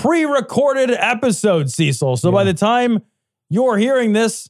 pre-recorded episode, Cecil. So by the time you're hearing this,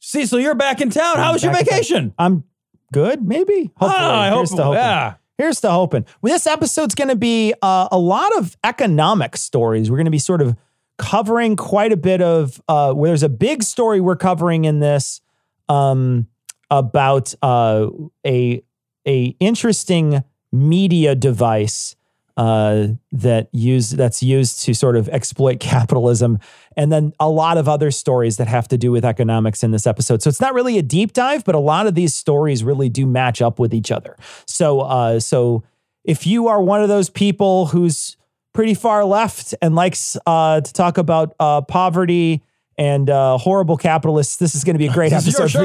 Cecil, you're back in town. How was your back in town. vacation? I'm good, maybe. Hopefully. Ah, I Here's hope- to hoping. yeah. Here's to hoping. Well, this episode's going to be uh, a lot of economic stories. We're going to be sort of covering quite a bit of. Uh, where there's a big story we're covering in this um, about uh, a a interesting media device uh, that use that's used to sort of exploit capitalism, and then a lot of other stories that have to do with economics in this episode. So it's not really a deep dive, but a lot of these stories really do match up with each other. So, uh, so if you are one of those people who's pretty far left and likes uh, to talk about uh, poverty and uh, horrible capitalists, this is going to be a great This episode for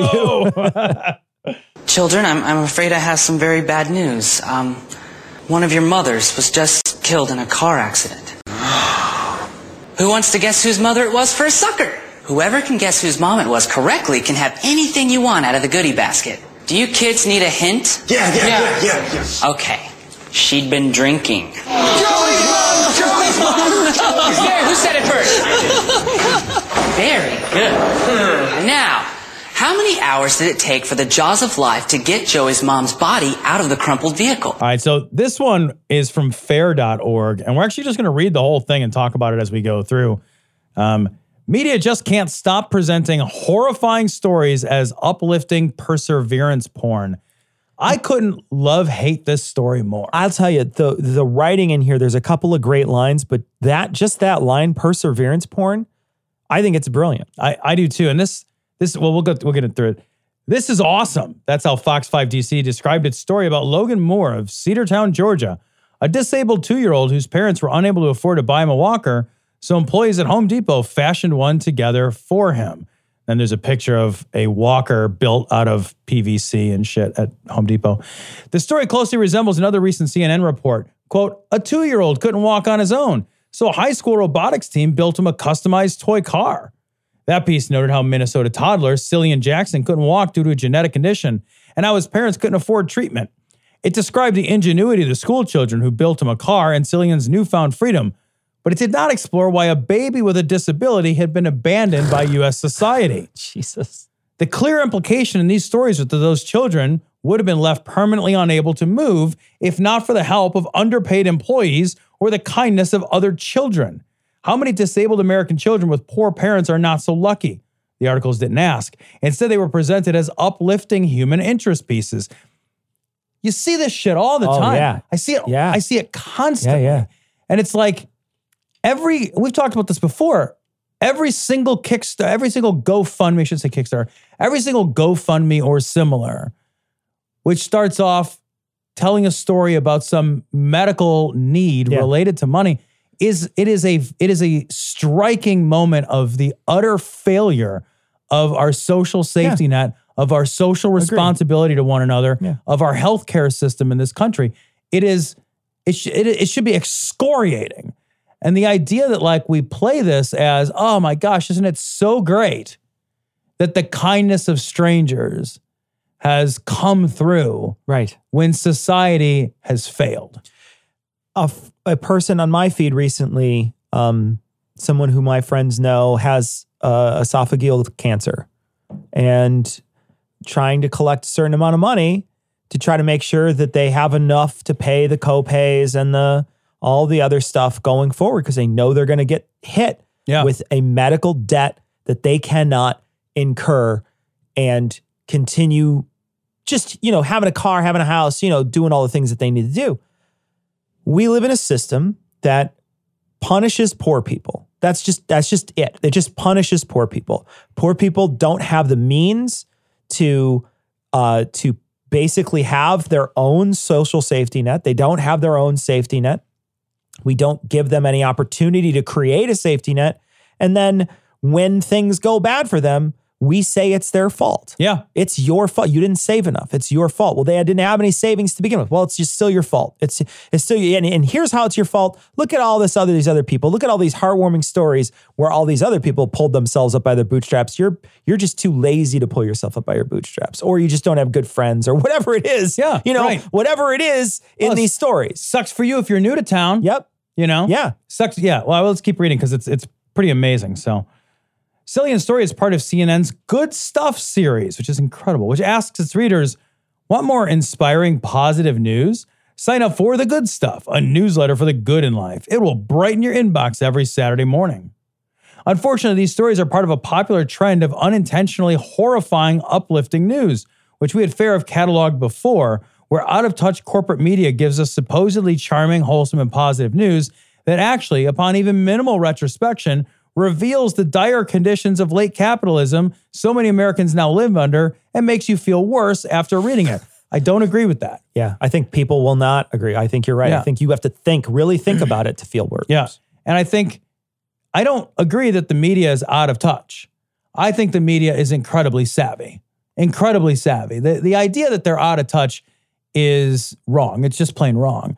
you. Children, I'm, I'm afraid I have some very bad news. Um, one of your mothers was just killed in a car accident. Who wants to guess whose mother it was for a sucker? Whoever can guess whose mom it was correctly can have anything you want out of the goodie basket. Do you kids need a hint? Yeah, yeah, yeah, yeah, yeah. Okay. She'd been drinking. There, who said it first? Very good. Hmm. Now, how many hours did it take for the jaws of life to get Joey's mom's body out of the crumpled vehicle? All right, so this one is from fair.org, and we're actually just going to read the whole thing and talk about it as we go through. Um, media just can't stop presenting horrifying stories as uplifting perseverance porn. I couldn't love hate this story more. I'll tell you the the writing in here. There's a couple of great lines, but that just that line, perseverance porn, I think it's brilliant. I, I do too. And this this well we'll go we'll get through it. This is awesome. That's how Fox 5 DC described its story about Logan Moore of Cedartown, Georgia, a disabled two-year-old whose parents were unable to afford to buy him a walker, so employees at Home Depot fashioned one together for him. And there's a picture of a walker built out of PVC and shit at Home Depot. The story closely resembles another recent CNN report. Quote, a two-year-old couldn't walk on his own, so a high school robotics team built him a customized toy car. That piece noted how Minnesota toddler Cillian Jackson couldn't walk due to a genetic condition and how his parents couldn't afford treatment. It described the ingenuity of the school children who built him a car and Cillian's newfound freedom, but it did not explore why a baby with a disability had been abandoned by U.S. society. Jesus. The clear implication in these stories was that those children would have been left permanently unable to move if not for the help of underpaid employees or the kindness of other children. How many disabled American children with poor parents are not so lucky? The articles didn't ask. Instead, they were presented as uplifting human interest pieces. You see this shit all the Oh, time. yeah. I see it. Yeah. I see it constantly. Yeah, yeah. And it's like every we've talked about this before. Every single Kickstarter, every single GoFundMe, I should say Kickstarter, every single GoFundMe or similar, which starts off telling a story about some medical need Yeah. related to money, is it is a it is a striking moment of the utter failure of our social safety net, of our social responsibility to one another, Yeah. of our healthcare system in this country. It is it, sh- it, it should be excoriating. And the idea that like we play this as, oh my gosh, isn't it so great that the kindness of strangers has come through Right. when society has failed. a, f- a person on my feed recently, um, someone who my friends know has uh, esophageal cancer, and trying to collect a certain amount of money to try to make sure that they have enough to pay the copays and the all the other stuff going forward because they know they're going to get hit Yeah. with a medical debt that they cannot incur and continue just, you know, having a car, having a house, you know, doing all the things that they need to do. We live in a system that punishes poor people. That's just that's just it. It just punishes poor people. Poor people don't have the means to uh to basically have their own social safety net. They don't have their own safety net. We don't give them any opportunity to create a safety net. And then when things go bad for them, we say it's their fault. Yeah. It's your fault. You didn't save enough. It's your fault. Well, they didn't have any savings to begin with. Well, it's just still your fault. It's it's still and, and here's how it's your fault. Look at all this other these other people. Look at all these heartwarming stories where all these other people pulled themselves up by their bootstraps. You're you're just too lazy to pull yourself up by your bootstraps, or you just don't have good friends, or whatever it is. Yeah, you know, right. whatever it is in Well, these stories. Sucks for you if you're new to town. Yep. You know? Yeah. Sucks. Yeah. Well, let's keep reading because it's it's pretty amazing. So, Cillian's story is part of CNN's Good Stuff series, which is incredible, which asks its readers, want more inspiring, positive news? Sign up for The Good Stuff, a newsletter for the good in life. It will brighten your inbox every Saturday morning. Unfortunately, these stories are part of a popular trend of unintentionally horrifying, uplifting news, which we had fair of cataloged before, where out of touch corporate media gives us supposedly charming, wholesome, and positive news that actually, upon even minimal retrospection, reveals the dire conditions of late capitalism so many Americans now live under and makes you feel worse after reading it. I don't agree with that. Yeah. I think people will not agree. I think you're right. Yeah. I think you have to think, really think about it to feel worse. Yeah. And I think I don't agree that the media is out of touch. I think the media is incredibly savvy. Incredibly savvy. The the idea that they're out of touch is wrong. It's just plain wrong.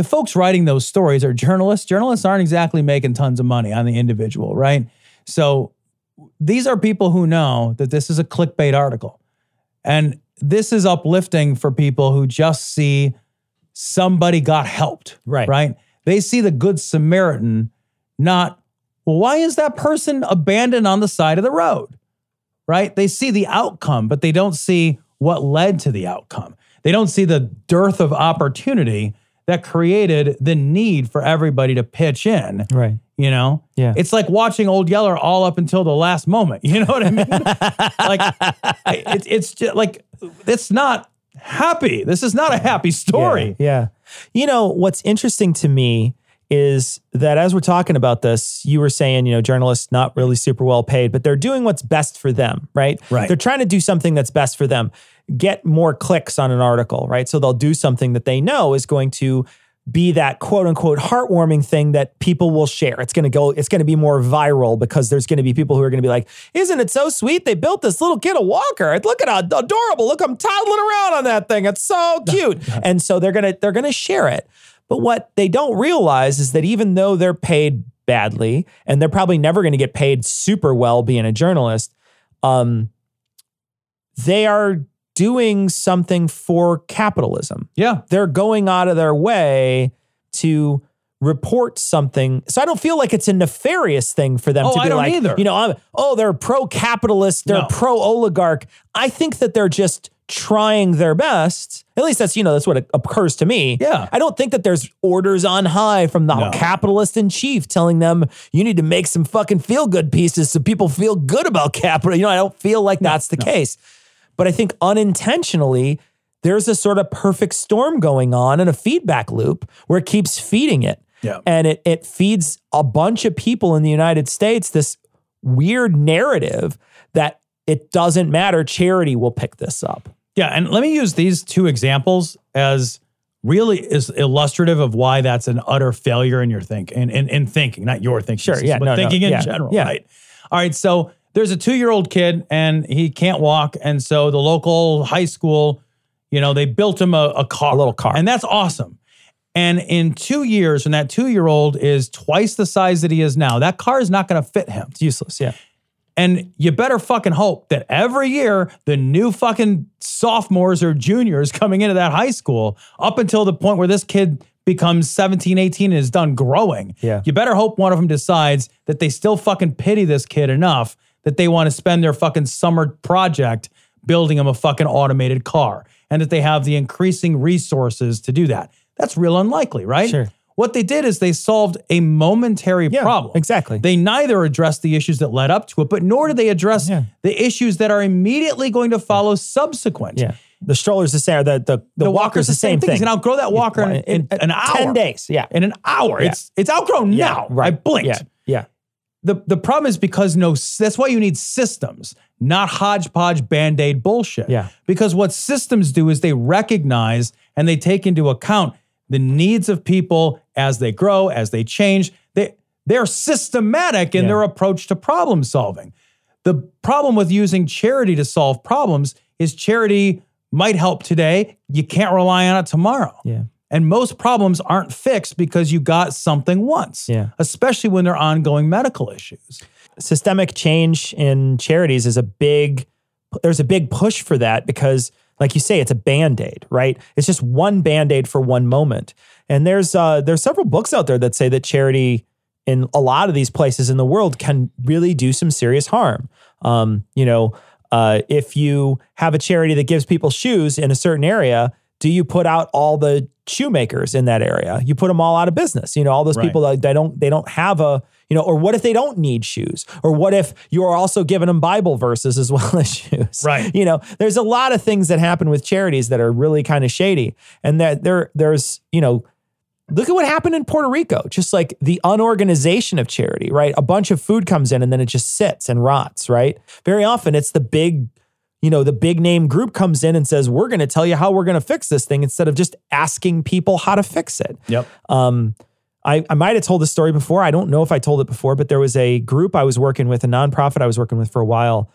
The folks writing those stories are journalists. Journalists aren't exactly making tons of money on the individual, right? So these are people who know that this is a clickbait article. And this is uplifting for people who just see somebody got helped. Right. Right. They see the good Samaritan, not, well, why is that person abandoned on the side of the road? Right. They see the outcome, but they don't see what led to the outcome. They don't see the dearth of opportunity that created the need for everybody to pitch in. Right. You know? Yeah. It's like watching Old Yeller all up until the last moment. You know what I mean? like it's it's just like it's not happy. This is not a happy story. Yeah, yeah. You know, what's interesting to me is that as we're talking about this, you were saying, you know, journalists not really super well paid, but they're doing what's best for them, right? Right. They're trying to do something that's best for them, get more clicks on an article, right? So they'll do something that they know is going to be that quote unquote heartwarming thing that people will share. It's going to go, it's going to be more viral because there's going to be people who are going to be like, isn't it so sweet? They built this little kid a walker. Look at how adorable. Look, I'm toddling around on that thing. It's so cute. and so they're going to, they're going to share it. But what they don't realize is that even though they're paid badly and they're probably never going to get paid super well being a journalist, um, they are doing something for capitalism Yeah. they're going out of their way to report something. So I don't feel like it's a nefarious thing for them Oh, to be I don't like, either. you know, I'm, oh, they're pro capitalist, they're No. pro oligarch. I think that they're just trying their best. At least that's, you know, that's what occurs to me. Yeah. I don't think that there's orders on high from the No. capitalist in chief telling them you need to make some fucking feel good pieces so people feel good about capital. You know, I don't feel like that's the case. But I think unintentionally, there's a sort of perfect storm going on in a feedback loop where it keeps feeding it. Yeah. And it it feeds a bunch of people in the United States this weird narrative that it doesn't matter. Charity will pick this up. Yeah, and let me use these two examples as really is illustrative of why that's an utter failure in your think in, in, in thinking, not your thinking, Sure, yeah, but no, no, thinking in yeah, general, yeah. right? All right, so there's a two-year-old kid and he can't walk, and so the local high school, you know, they built him a, a car, A little car. and that's awesome. And in two years, when that two-year-old is twice the size that he is now, that car is not going to fit him. It's useless. Yeah. And you better fucking hope that every year the new fucking sophomores or juniors coming into that high school up until the point where this kid becomes 17, 18 and is done growing. Yeah. You better hope one of them decides that they still fucking pity this kid enough that they want to spend their fucking summer project building them a fucking automated car and that they have the increasing resources to do that. That's real unlikely, right? Sure. What they did is they solved a momentary Yeah, problem. exactly. They neither addressed the issues that led up to it, but nor did they address Yeah. the issues that are immediately going to follow subsequent. Yeah. The stroller's the same. The the, the, walker's the same thing. He's gonna outgrow that walker in, in, an hour. Ten days. Yeah. In an hour. Yeah. It's it's outgrown now. right. I blinked. Yeah. Yeah. The the problem is because no that's why you need systems, not hodgepodge band-aid bullshit. Yeah. Because what systems do is they recognize and they take into account the needs of people as they grow, as they change. They they're systematic in Yeah. their approach to problem solving. The problem with using charity to solve problems is charity might help today. You can't rely on it tomorrow. Yeah. And most problems aren't fixed because you got something once, Yeah. especially when they're ongoing medical issues. systemic change in charities is a big there's a big push for that because like you say it's a band-aid right? It's just one band-aid for one moment. And there's uh there's several books out there that say that charity in a lot of these places in the world can really do some serious harm. Um you know uh if you have a charity that gives people shoes in a certain area do you put out all the shoemakers in that area? You put them all out of business. You know all those Right. people that they don't they don't have a you know or what if they don't need shoes or what if you're also giving them bible verses as well as shoes Right. you know there's a lot of things that happen with charities that are really kind of shady and that there there's you know look at what happened in Puerto Rico just like the unorganization of charity right a bunch of food comes in and then it just sits and rots right very often it's the big you know, the big name group comes in and says, We're going to tell you how we're going to fix this thing instead of just asking people how to fix it. Yep. Um, I, I might have told this story before. I don't know if I told it before, but there was a group I was working with, a nonprofit I was working with for a while,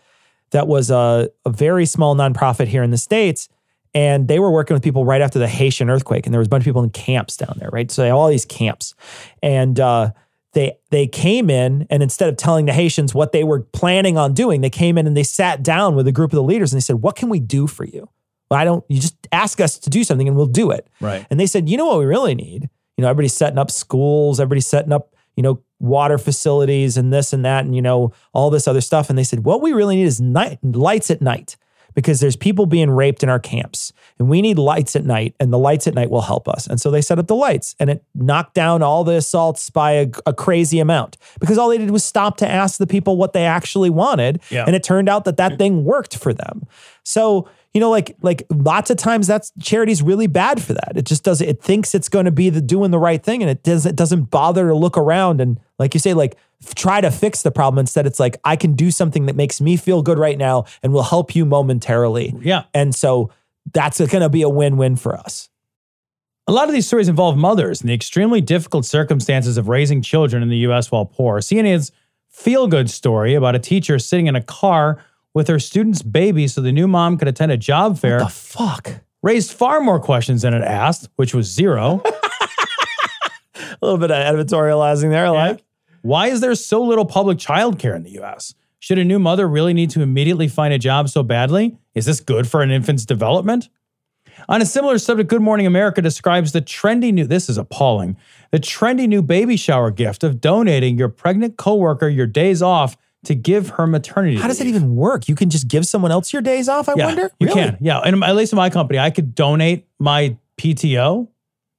that was a, a very small nonprofit here in the States. And they were working with people right after the Haitian earthquake. And there was a bunch of people in camps down there, right? So they have all these camps. And uh, they they came in and instead of telling the Haitians what they were planning on doing, they came in and they sat down with a group of the leaders and they said, What can we do for you? Well, I don't, you just ask us to do something and we'll do it. Right. And they said, you know what we really need? You know, everybody's setting up schools, everybody's setting up, you know, water facilities and this and that, and, you know, all this other stuff. And they said, what we really need is night lights at night because there's people being raped in our camps and we need lights at night and the lights at night will help us. And so they set up the lights and it knocked down all the assaults by a, a crazy amount because all they did was stop to ask the people what they actually wanted. Yeah. And it turned out that that mm-hmm. thing worked for them. So, you know, like like lots of times that's charity's really bad for that. It just does it thinks it's going to be the doing the right thing and it doesn't it doesn't bother to look around and like you say like try to fix the problem instead it's like I can do something that makes me feel good right now and will help you momentarily. Yeah. And so that's going to be a win-win for us. A lot of these stories involve mothers and the extremely difficult circumstances of raising children in the US while poor. CNN's feel good story about a teacher sitting in a car with her student's baby so the new mom could attend a job fair The fuck? raised far more questions than it asked, which was zero. A little bit of editorializing there like Why is there so little public childcare in the US? Should a new mother really need to immediately find a job so badly? Is this good for an infant's development? On a similar subject, Good Morning America describes the trendy new, this is appalling, the trendy new baby shower gift of donating your pregnant coworker your days off to give her maternity How does that leave. even work? You can just give someone else your days off, I yeah, wonder? You Really? can. Yeah. And at least in my company, I could donate my PTO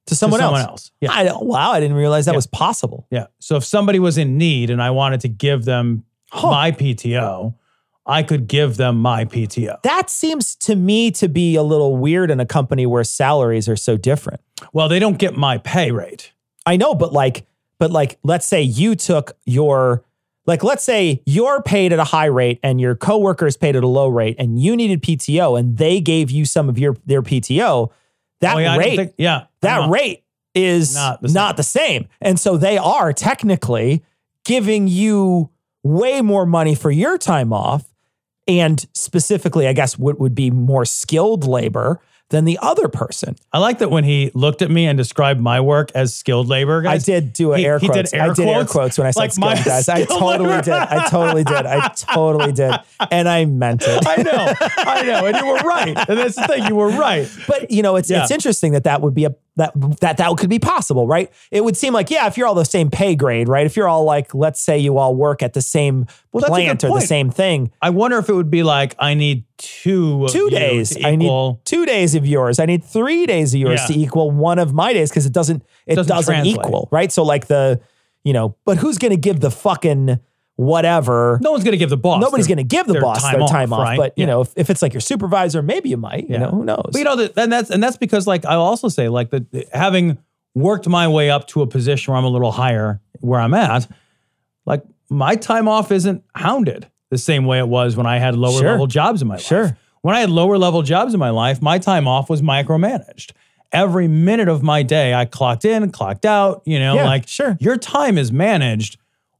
To someone to else. someone else. Yeah. I don't, wow, I didn't realize that Yeah. was possible. Yeah. So if somebody was in need and I wanted to give them my PTO, I could give them my PTO. That seems to me to be a little weird in a company where salaries are so different. Well, they don't get my pay rate. I know, but like, but like, let's say you took your, like, let's say you're paid at a high rate and your coworker is paid at a low rate, and you needed PTO, and they gave you some of your their PTO. That Oh, yeah, I rate, think- yeah. That rate is Not not the the, same. And so they are technically giving you way more money for your time off and specifically, I guess, what would be more skilled labor than the other person. I like that when he looked at me and described my work as skilled labor. I did do He- air he did quotes. air I did air quotes? quotes when I said Like skilled guys. I totally labor. did. I totally did. I totally did. And I meant it. I know, I know, and you were right. And that's the thing, you were right. But you know, it's Yeah. it's interesting that that would be a that that that could be possible, right? It would seem like yeah, if you're all the same pay grade, right? If you're all like, let's say you all work at the same Well, plant or the same thing, I wonder if it would be like I need two of two days. to I need two days of yours. I need three days of yours Yeah. to equal one of my days because it doesn't it Doesn't doesn't, equal, right? So like the, you know, but who's gonna give the fucking whatever? No one's going to give the boss. Nobody's going to give the their boss time their time off, right? but you Yeah. know, if, if it's like your supervisor, maybe you might. You know, who knows? But you know, that, and that's and that's because like I'll also say like that having worked my way up to a position where I'm a little higher where I'm at, like my time off isn't hounded the same way it was when I had lower Sure. level jobs in my life. Sure. When I had lower level jobs in my life, my time off was micromanaged. Every minute of my day, I clocked in, clocked out. You know, Yeah, like sure. your time is managed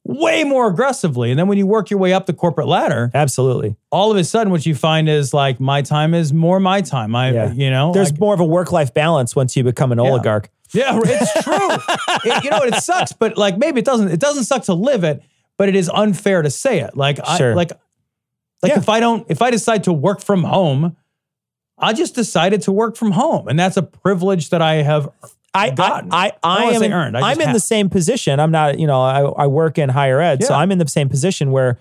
way more aggressively. And then when you work your way up the corporate ladder, Absolutely. all of a sudden, what you find is like my time is more my time. I, Yeah. you know, There's I- more of a work life balance once you become an oligarch. yeah, it's true. It- you know, it sucks, but like maybe it doesn't. It doesn't suck to live it, but it is unfair to say it. Like I Sure. like like Yeah. if I don't if I decide to work from home, I just decided to work from home, and that's a privilege that I have. I, I, gotten. I, I I, wanna am earned, I I'm just in the same position. I'm not, you know, I, I work in higher ed. So I'm in the same position where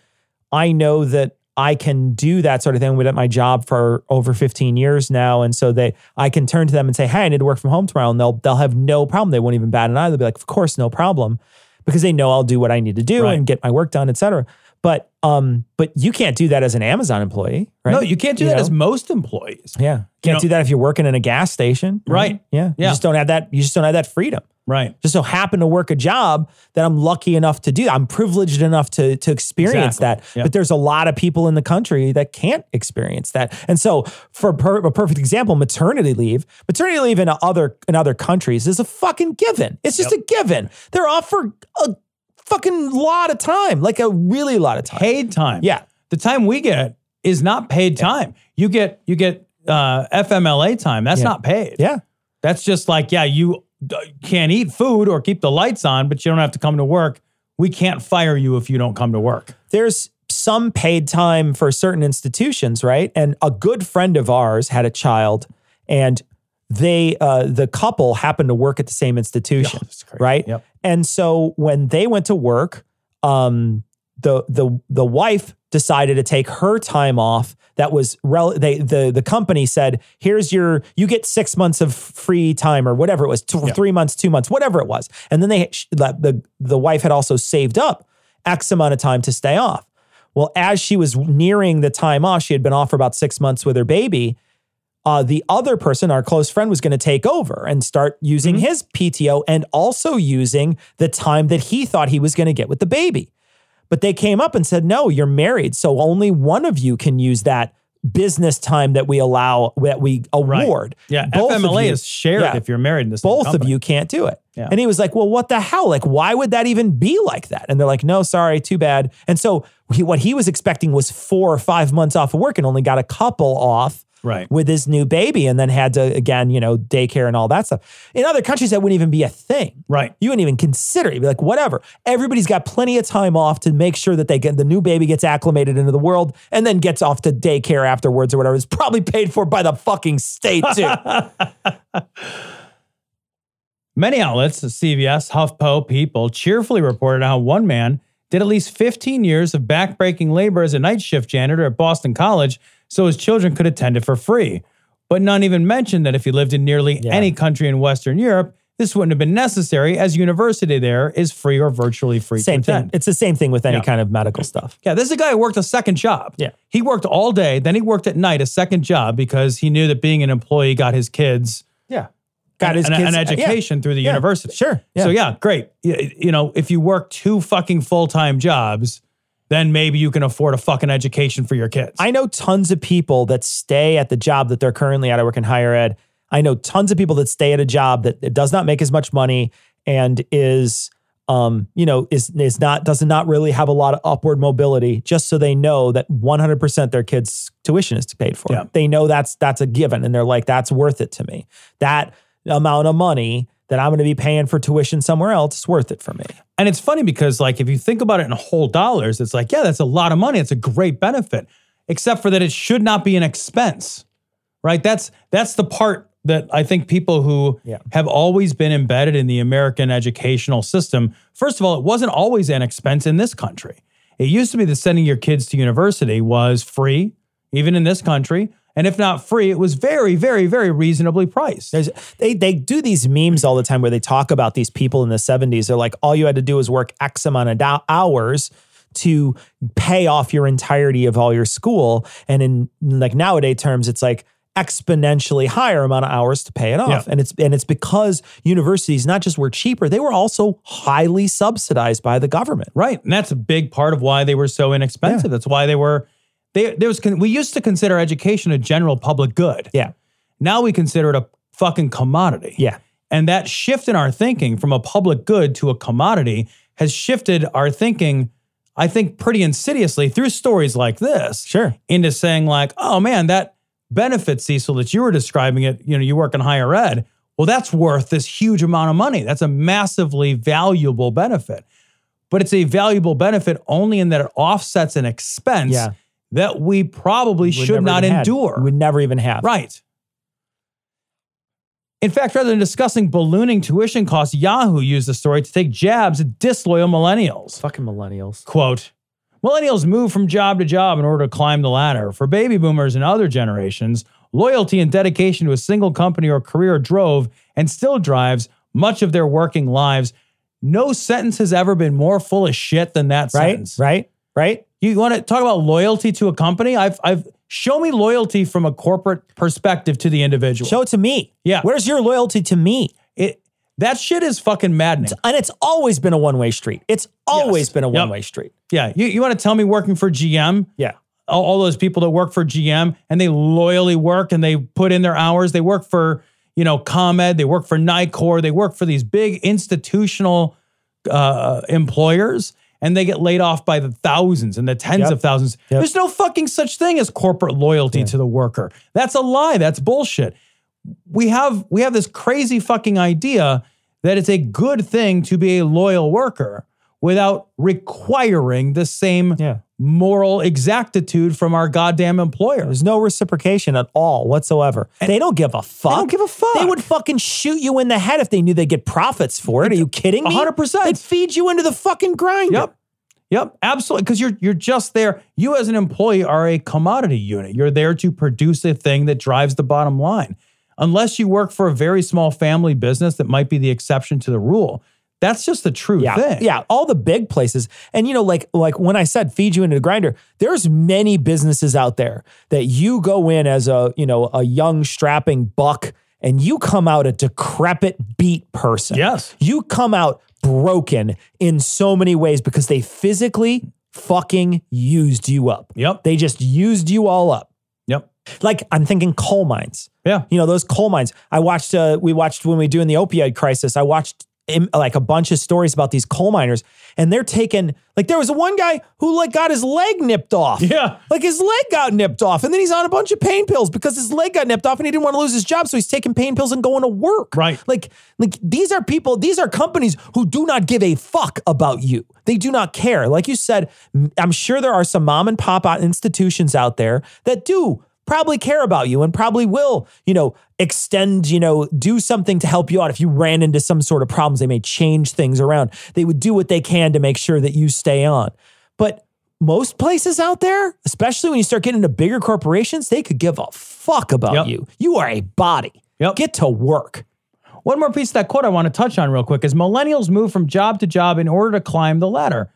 I know that I can do that sort of thing. I've been at my job for over 15 years now. And so they, I can turn to them and say, Hey, I need to work from home tomorrow. And they'll, they'll have no problem. They won't even bat an eye. They'll be like, of course, no problem because they know I'll do what I need to do Right. and get my work done, et cetera. But, um, but you can't do that as an Amazon employee, right? No, you can't do that know? as most employees. yeah. Can't know- do that if you're working in a gas station. Right. Yeah. yeah. You just don't have that. You just don't have that freedom Right. just so happen to work a job that I'm lucky enough to do. I'm privileged enough to to experience Exactly. that. Yeah. But there's a lot of people in the country that can't experience that. And so, for per, a perfect example, maternity leave. Maternity leave in other in other countries is a fucking given. It's just a given. They're off for a fucking lot of time, like a really lot of time. Paid time. Yeah. The time we get is not paid time. You get you get uh, FMLA time. That's Yeah. not paid. Yeah. That's just like, yeah, you uh, can't eat food or keep the lights on, but you don't have to come to work. We can't fire you if you don't come to work. there's some paid time for certain institutions, right? And a good friend of ours had a child, and they, uh, the couple, happened to work at the same institution, crazy. right? Yep. And so when they went to work, um, the the the wife decided to take her time off. That was rel- they the the company said, "Here's your you get six months of free time or whatever it was, two, three months, two months, whatever it was." And then they the the, the wife had also saved up X amount of time to stay off. Well, as she was nearing the time off, she had been off for about six months with her baby. Uh, the other person, our close friend, was going to take over and start using Mm-hmm. his PTO and also using the time that he thought he was going to get with the baby. But they came up and said, no, you're married. So only one of you can use that business time that we allow, that we award. Yeah. Both of FMLA you- is shared Yeah. if you're married in the same both of you can't do it. Yeah. And he was like, well, what the hell? Like, why would that even be like that? And they're like, no, sorry, too bad. And so he, what he was expecting was four or five months off of work and only got a couple off Right. with his new baby and then had to, again, you know, daycare and all that stuff. In other countries, that wouldn't even be a thing. Right. You wouldn't even consider it. You'd be like, whatever. Everybody's got plenty of time off to make sure that they get the new baby gets acclimated into the world and then gets off to daycare afterwards or whatever. It's probably paid for by the fucking state, too. Many outlets, CBS, HuffPo, People, cheerfully reported how one man did at least 15 years of backbreaking labor as a night shift janitor at Boston College so his children could attend it for free. But none even mentioned that if he lived in nearly any country in Western Europe, this wouldn't have been necessary as university there is free or virtually free same to thing. It's the same thing with any Yeah. kind of medical stuff. Yeah, this is a guy who worked a second job. Yeah. He worked all day, then he worked at night, a second job, because he knew that being an employee got his kids Yeah. Got his an, kids an education through the Yeah. university. Sure. So yeah, great. You know, if you work two fucking full-time jobs, then maybe you can afford a fucking education for your kids. I know tons of people that stay at the job that they're currently at. I work in higher ed. I know tons of people that stay at a job that it does not make as much money and is um, you know, is is not does not really have a lot of upward mobility, just so they know that 100% their kids' tuition is paid for. Yeah. They know that's that's a given, and they're like, that's worth it to me. That amount of money that I'm going to be paying for tuition somewhere else is worth it for me. And it's funny because, like, if you think about it in whole dollars, it's like, yeah, that's a lot of money. It's a great benefit, except for that it should not be an expense, right? That's that's the part that I think people who Yeah. have always been embedded in the American educational system. First of all, it wasn't always an expense in this country. It used to be that sending your kids to university was free. even in this country. And if not free, it was very, very, very reasonably priced. There's, they they do these memes all the time where they talk about these people in the 70s. They're like, all you had to do was work X amount of do- hours to pay off your entirety of all your school. And in like nowadays terms, it's like exponentially higher amount of hours to pay it off. Yeah. And it's and it's because universities not just were cheaper, they were also highly subsidized by the government. Right. And that's a big part of why they were so inexpensive. That's why they were they there was we used to consider education a general public good. Yeah. Now we consider it a fucking commodity. Yeah. And that shift in our thinking from a public good to a commodity has shifted our thinking, I think, pretty insidiously through stories like this. Sure. Into saying, like, oh man, that benefit, Cecil, that you were describing it, you know, you work in higher ed. Well, that's worth this huge amount of money. That's a massively valuable benefit. But it's a valuable benefit only in that it offsets an expense Yeah. That we probably should not even had. endure. Would never even have. Right. In fact, rather than discussing ballooning tuition costs, Yahoo used the story to take jabs at disloyal millennials. Fucking millennials. Quote Millennials move from job to job in order to climb the ladder. For baby boomers and other generations, loyalty and dedication to a single company or career drove and still drives much of their working lives. No sentence has ever been more full of shit than that Right? sentence. Right? Right? You want to talk about loyalty to a company? I've I've show me loyalty from a corporate perspective to the individual. Show it to me. Yeah. Where's your loyalty to me? it that shit is fucking maddening. And it's always been a one way street. It's always Yes. been a one way street. Yeah, you, you want to tell me working for GM? Yeah. All, all those people that work for GM and they loyally work and they put in their hours. They work for you know ComEd. They work for Nicor. They work for these big institutional uh, employers. And they get laid off by the thousands and the tens Yep. of thousands. Yep. There's no fucking such thing as corporate loyalty to the worker. That's a lie. That's bullshit. we have we have this crazy fucking idea that it's a good thing to be a loyal worker without requiring the same Yeah. moral exactitude from our goddamn employers. There's no reciprocation at all whatsoever. they don't give a fuck. They don't give a fuck. They would fucking shoot you in the head if they knew they'd get profits for it. Are you kidding me? 100%. They'd feed you into the fucking grinder. Yep. Yep, absolutely. Because you're you're just there. You as an employee are a commodity unit. You're there to produce a thing that drives the bottom line. Unless you work for a very small family business that might be the exception to the rule. That's just the true Yeah, thing. yeah, all the big places, and you know, like like when I said feed you into the grinder, there's many businesses out there that you go in as a you know a young strapping buck, and you come out a decrepit, beat person. Yes. you come out broken in so many ways because they physically fucking used you up. Yep. they just used you all up. Yep. Like I'm thinking coal mines. Yeah. You know, those coal mines. I watched, uh, we watched when we were doing the opioid crisis, I watched im- like a bunch of stories about these coal miners and they're taking, like there was one guy who like got his leg nipped off. Yeah. Like his leg got nipped off and then he's on a bunch of pain pills because his leg got nipped off and he didn't want to lose his job. So he's taking pain pills and going to work. Right. Like, like these are people, these are companies who do not give a fuck about you. They do not care. Like you said, i'm sure there are some mom and pop institutions out there that do probably care about you and probably will, you know, extend, you know, do something to help you out. If you ran into some sort of problems, they may change things around. They would do what they can to make sure that you stay on. But most places out there, especially when you start getting into bigger corporations, they could give a fuck about Yep. you. You are a body. Yep. Get to work. One more piece of that quote I want to touch on real quick is millennials move from job to job in order to climb the ladder.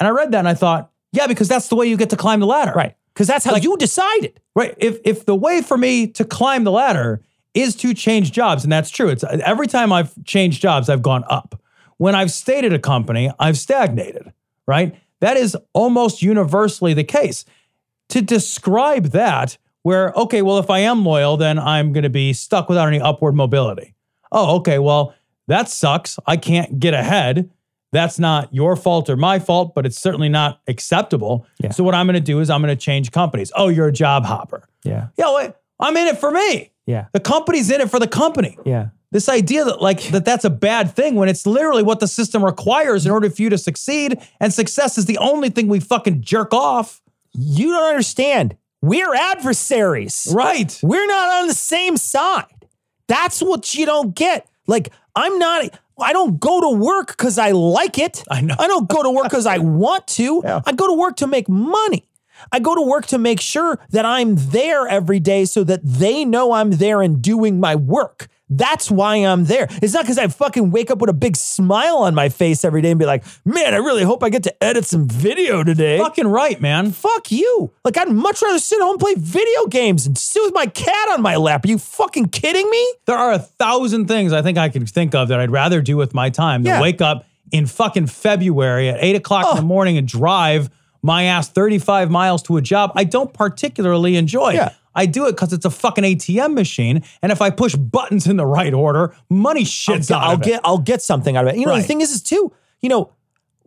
And I read that and I thought, yeah, because that's the way you get to climb the ladder. Right. Because that's how you decided. Right. If if the way for me to climb the ladder is to change jobs, and that's true. It's every time I've changed jobs, I've gone up. When I've stayed at a company, I've stagnated. Right. That is almost universally the case. To describe that, where okay, well, if I am loyal, then I'm going to be stuck without any upward mobility. Oh, okay. Well, that sucks. I can't get ahead. That's not your fault or my fault, but it's certainly not acceptable. Yeah. So what I'm going to do is I'm going to change companies. Oh, you're a job hopper. Yeah. Yeah, wait, I'm in it for me. Yeah. The company's in it for the company. Yeah. This idea that like that that's a bad thing when it's literally what the system requires in order for you to succeed, and success is the only thing we fucking jerk off. You don't understand. We're adversaries. Right. We're not on the same side. That's what you don't get. Like, I'm not, I don't go to work because I like it. I know. I don't go to work because I want to. Yeah. I go to work to make money. I go to work to make sure that I'm there every day so that they know I'm there and doing my work. That's why I'm there. It's not because I fucking wake up with a big smile on my face every day and be like, man, I really hope I get to edit some video today. Fucking right, man. Fuck you. Like, I'd much rather sit home and play video games and sit with my cat on my lap. Are you fucking kidding me? There are a thousand things I think I can think of that I'd rather do with my time than Yeah. wake up in fucking February at eight o'clock in the Oh. morning and drive my ass 35 miles to a job I don't particularly enjoy. Yeah. I do it because it's a fucking ATM machine. And if I push buttons in the right order, money shits I'll, out I'll get. I'll get something out of it. You know, the thing is, is too, you know,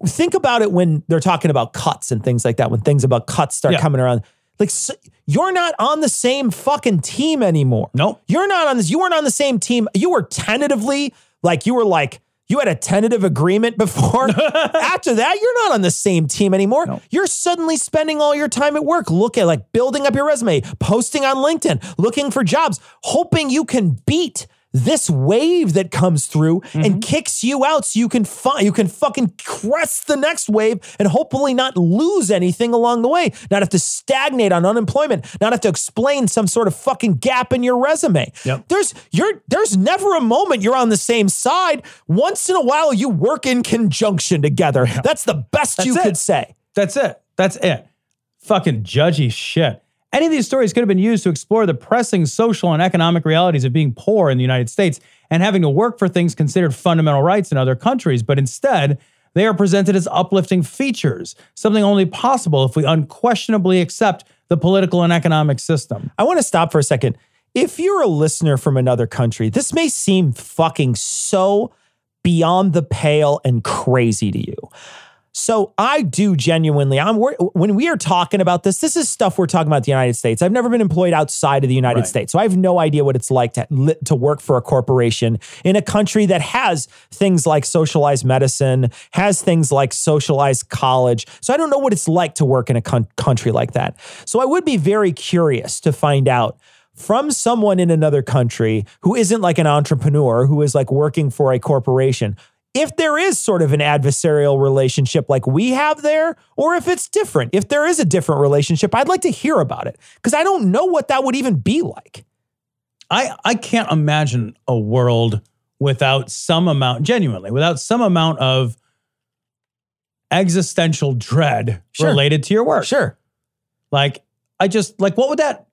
think about it when they're talking about cuts and things like that. When things about cuts start Yeah. coming around, like s you're not on the same fucking team anymore. Nope. you're not on this. You weren't on the same team. You were tentatively like you were like. You had a tentative agreement before. After that, you're not on the same team anymore. You're suddenly spending all your time at work, look at like building up your resume, posting on LinkedIn, looking for jobs, hoping you can beat this wave that comes through and mm-hmm. kicks you out so you can fi- you can fucking crest the next wave and hopefully not lose anything along the way not have to stagnate on unemployment not have to explain some sort of fucking gap in your resume Yep. there's you're there's never a moment you're on the same side once in a while you work in conjunction together that's the best you it. could say That's it. That's it. Fucking judgy shit. Any of these stories could have been used to explore the pressing social and economic realities of being poor in the United States and having to work for things considered fundamental rights in other countries, but instead, they are presented as uplifting features, something only possible if we unquestionably accept the political and economic system. I want to stop for a second. If you're a listener from another country, this may seem fucking so beyond the pale and crazy to you. So I do genuinely. I'm when we are talking about this. This is stuff we're talking about the United States. I've never been employed outside of the United Right. States, so I have no idea what it's like to to work for a corporation in a country that has things like socialized medicine, has things like socialized college. So I don't know what it's like to work in a coun- country like that. So I would be very curious to find out from someone in another country who isn't like an entrepreneur, who is like working for a corporation, if there is sort of an adversarial relationship like we have there, or if it's different. If there is a different relationship, I'd like to hear about it because I don't know what that would even be like. I, I can't imagine a world without some amount, genuinely, without some amount of existential dread Sure. related to your work. Sure. Like, I just like what would that?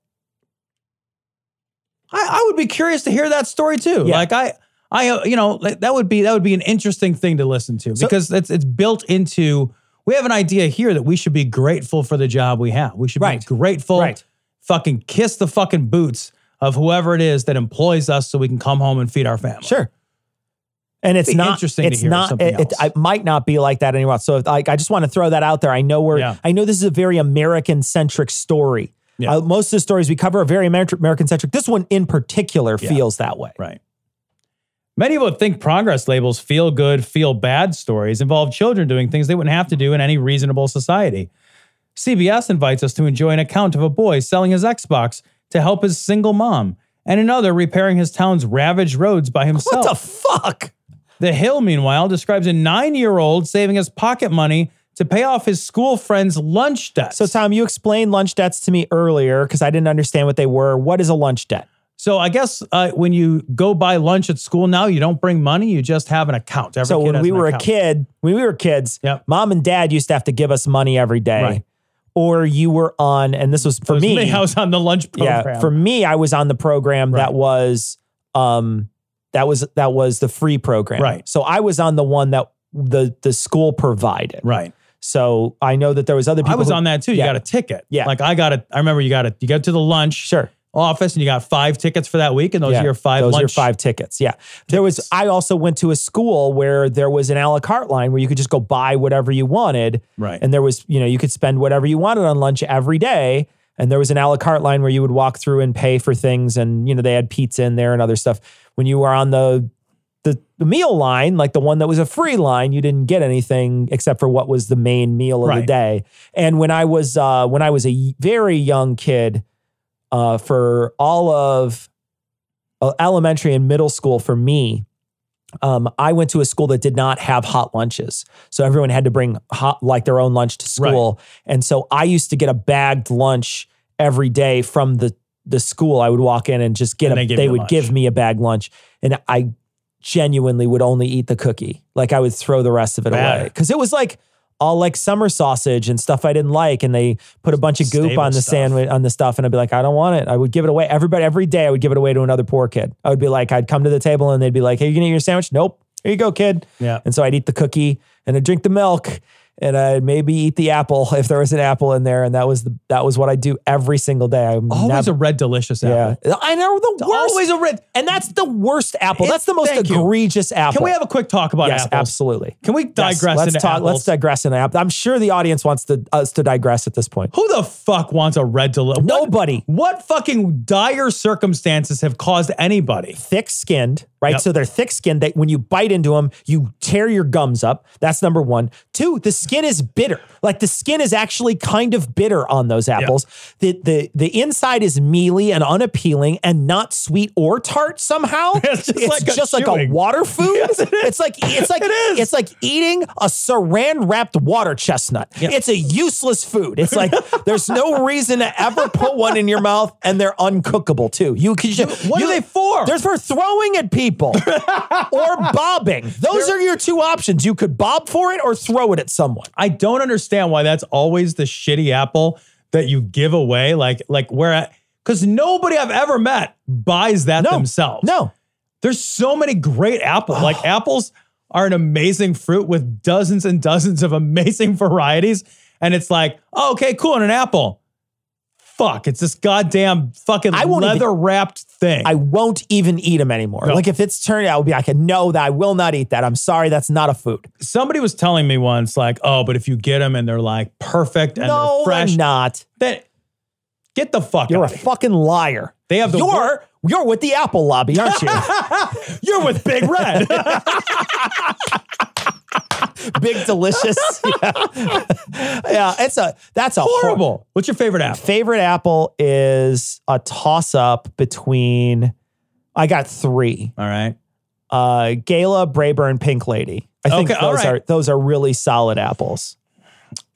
I, I would be curious to hear that story too. Yeah. Like I, I, uh, you know, that would be that would be an interesting thing to listen to So- because it's it's built into. We have an idea here that we should be grateful for the job we have. We should Right. be grateful. Right. Fucking kiss the fucking boots of whoever it is that employs us so we can come home and feed our family. Sure. And it's not interesting to It's hear not. something It, it, else. it might not be like that anymore. So, like, I just want to throw that out there. I know we're. Yeah. I know this is a very American centric story. Yeah. Uh, most of the stories we cover are very American centric. This one in particular feels that way. Right. Many would think progress labels feel good, feel bad stories involve children doing things they wouldn't have to do in any reasonable society. CBS invites us to enjoy an account of a boy selling his Xbox to help his single mom, and another repairing his town's ravaged roads by himself. What the fuck? The Hill, meanwhile, describes a nine year old saving his pocket money to pay off his school friend's lunch debt. So, Tom, you explained lunch debts to me earlier because I didn't understand what they were. What is a lunch debt? So I guess uh, when you go buy lunch at school now, you don't bring money; you just have an account. Every so when we were account. a kid, when we were kids, Yep. mom and dad used to have to give us money every day. Right. Or you were on, and this was for was me. I was on the lunch program. Yeah, for me, I was on the program that was um that was that was the free program. Right. So I was on the one that the the school provided. right. So I know that there was other people. I was who- on that too. You Yeah. got a ticket. Yeah. Like I got it. I remember you got it. You go to the lunch Sure. Office and you got five tickets for that week, and those Yeah, are your five Those are five tickets. Yeah. There was. I also went to a school where there was an a la carte line where you could just go buy whatever you wanted. Right. And there was, you know, you could spend whatever you wanted on lunch every day. And there was an a la carte line where you would walk through and pay for things, and you know they had pizza in there and other stuff. When you were on the the, the meal line, like the one that was a free line, you didn't get anything except for what was the main meal of the day. And when I was uh, when I was a very young kid, uh, for all of uh, elementary and middle school, for me, um, I went to a school that did not have hot lunches. So everyone had to bring hot, like their own lunch to school. And so I used to get a bagged lunch every day from the, the school. I would walk in and just get And a, they they would lunch. give me a bag lunch. And I genuinely would only eat the cookie. Like I would throw the rest of it Bad. away. Cause it was like, all like summer sausage and stuff I didn't like, and they put a bunch of goop Stable on the stuff. sandwich on the stuff, and I'd be like, I don't want it. I would give it away. Everybody every day, I would give it away to another poor kid. I would be like, I'd come to the table and they'd be like, Hey, you gonna eat your sandwich? Nope. Here you go, kid. Yeah. And so I'd eat the cookie and I'd drink the milk and I'd maybe eat the apple if there was an apple in there. And that was the that was what I do every single day. I Always a red delicious yeah. apple. I know the It's worst. Always a red. and that's the worst apple. It- that's the most thank you. egregious apple. Can we have a quick talk about yes, apples? absolutely. Can we Yes, digress let's into talk. apples? Let's digress into apple. I'm sure the audience wants to, us to digress at this point. Who the fuck wants a red delicious? Nobody. What fucking dire circumstances have caused anybody? Thick skinned, right? Yep. So they're thick skinned. That when you bite into them, you tear your gums up. That's number one. Two, the skin is bitter. Like the skin is actually kind of bitter on those apples. The the the inside is mealy and unappealing and not sweet or tart somehow. It's just like a just like a water food. Yes, it. It's like it's like It is. it's like eating a saran wrapped water chestnut. It's a useless food. It's like there's no reason to ever put one in your mouth, and they're uncookable too. You can just What you- are they for? They're for throwing at people or bobbing. Those are your two options. You could bob for it or throw it at someone. I don't understand why that's always the shitty apple that you give away. Like, like where, because nobody I've ever met buys that No, themselves. No, There's so many great apples. Like apples are an amazing fruit with dozens and dozens of amazing varieties. And it's like, oh, okay, cool. And an apple. Fuck, it's this goddamn fucking I won't even- leather wrapped thing. I won't even eat them anymore. No. Like if it's turned out, I'll be like, no, that I will not eat that. I'm sorry, that's not a food. Somebody was telling me once, like, oh, but if you get them and they're like perfect and no, they're fresh, I'm not. then get the fuck out. You're a out of here. fucking liar. They have the you're wor- you're with the Apple lobby, aren't you? You're with Big Red. Big delicious. yeah. yeah, it's a that's a hor- Horrible. What's your favorite apple? favorite apple is a toss up between. I got three. All right. Uh, Gala, Braeburn, Pink Lady. I think Okay, those right. are those are really solid apples.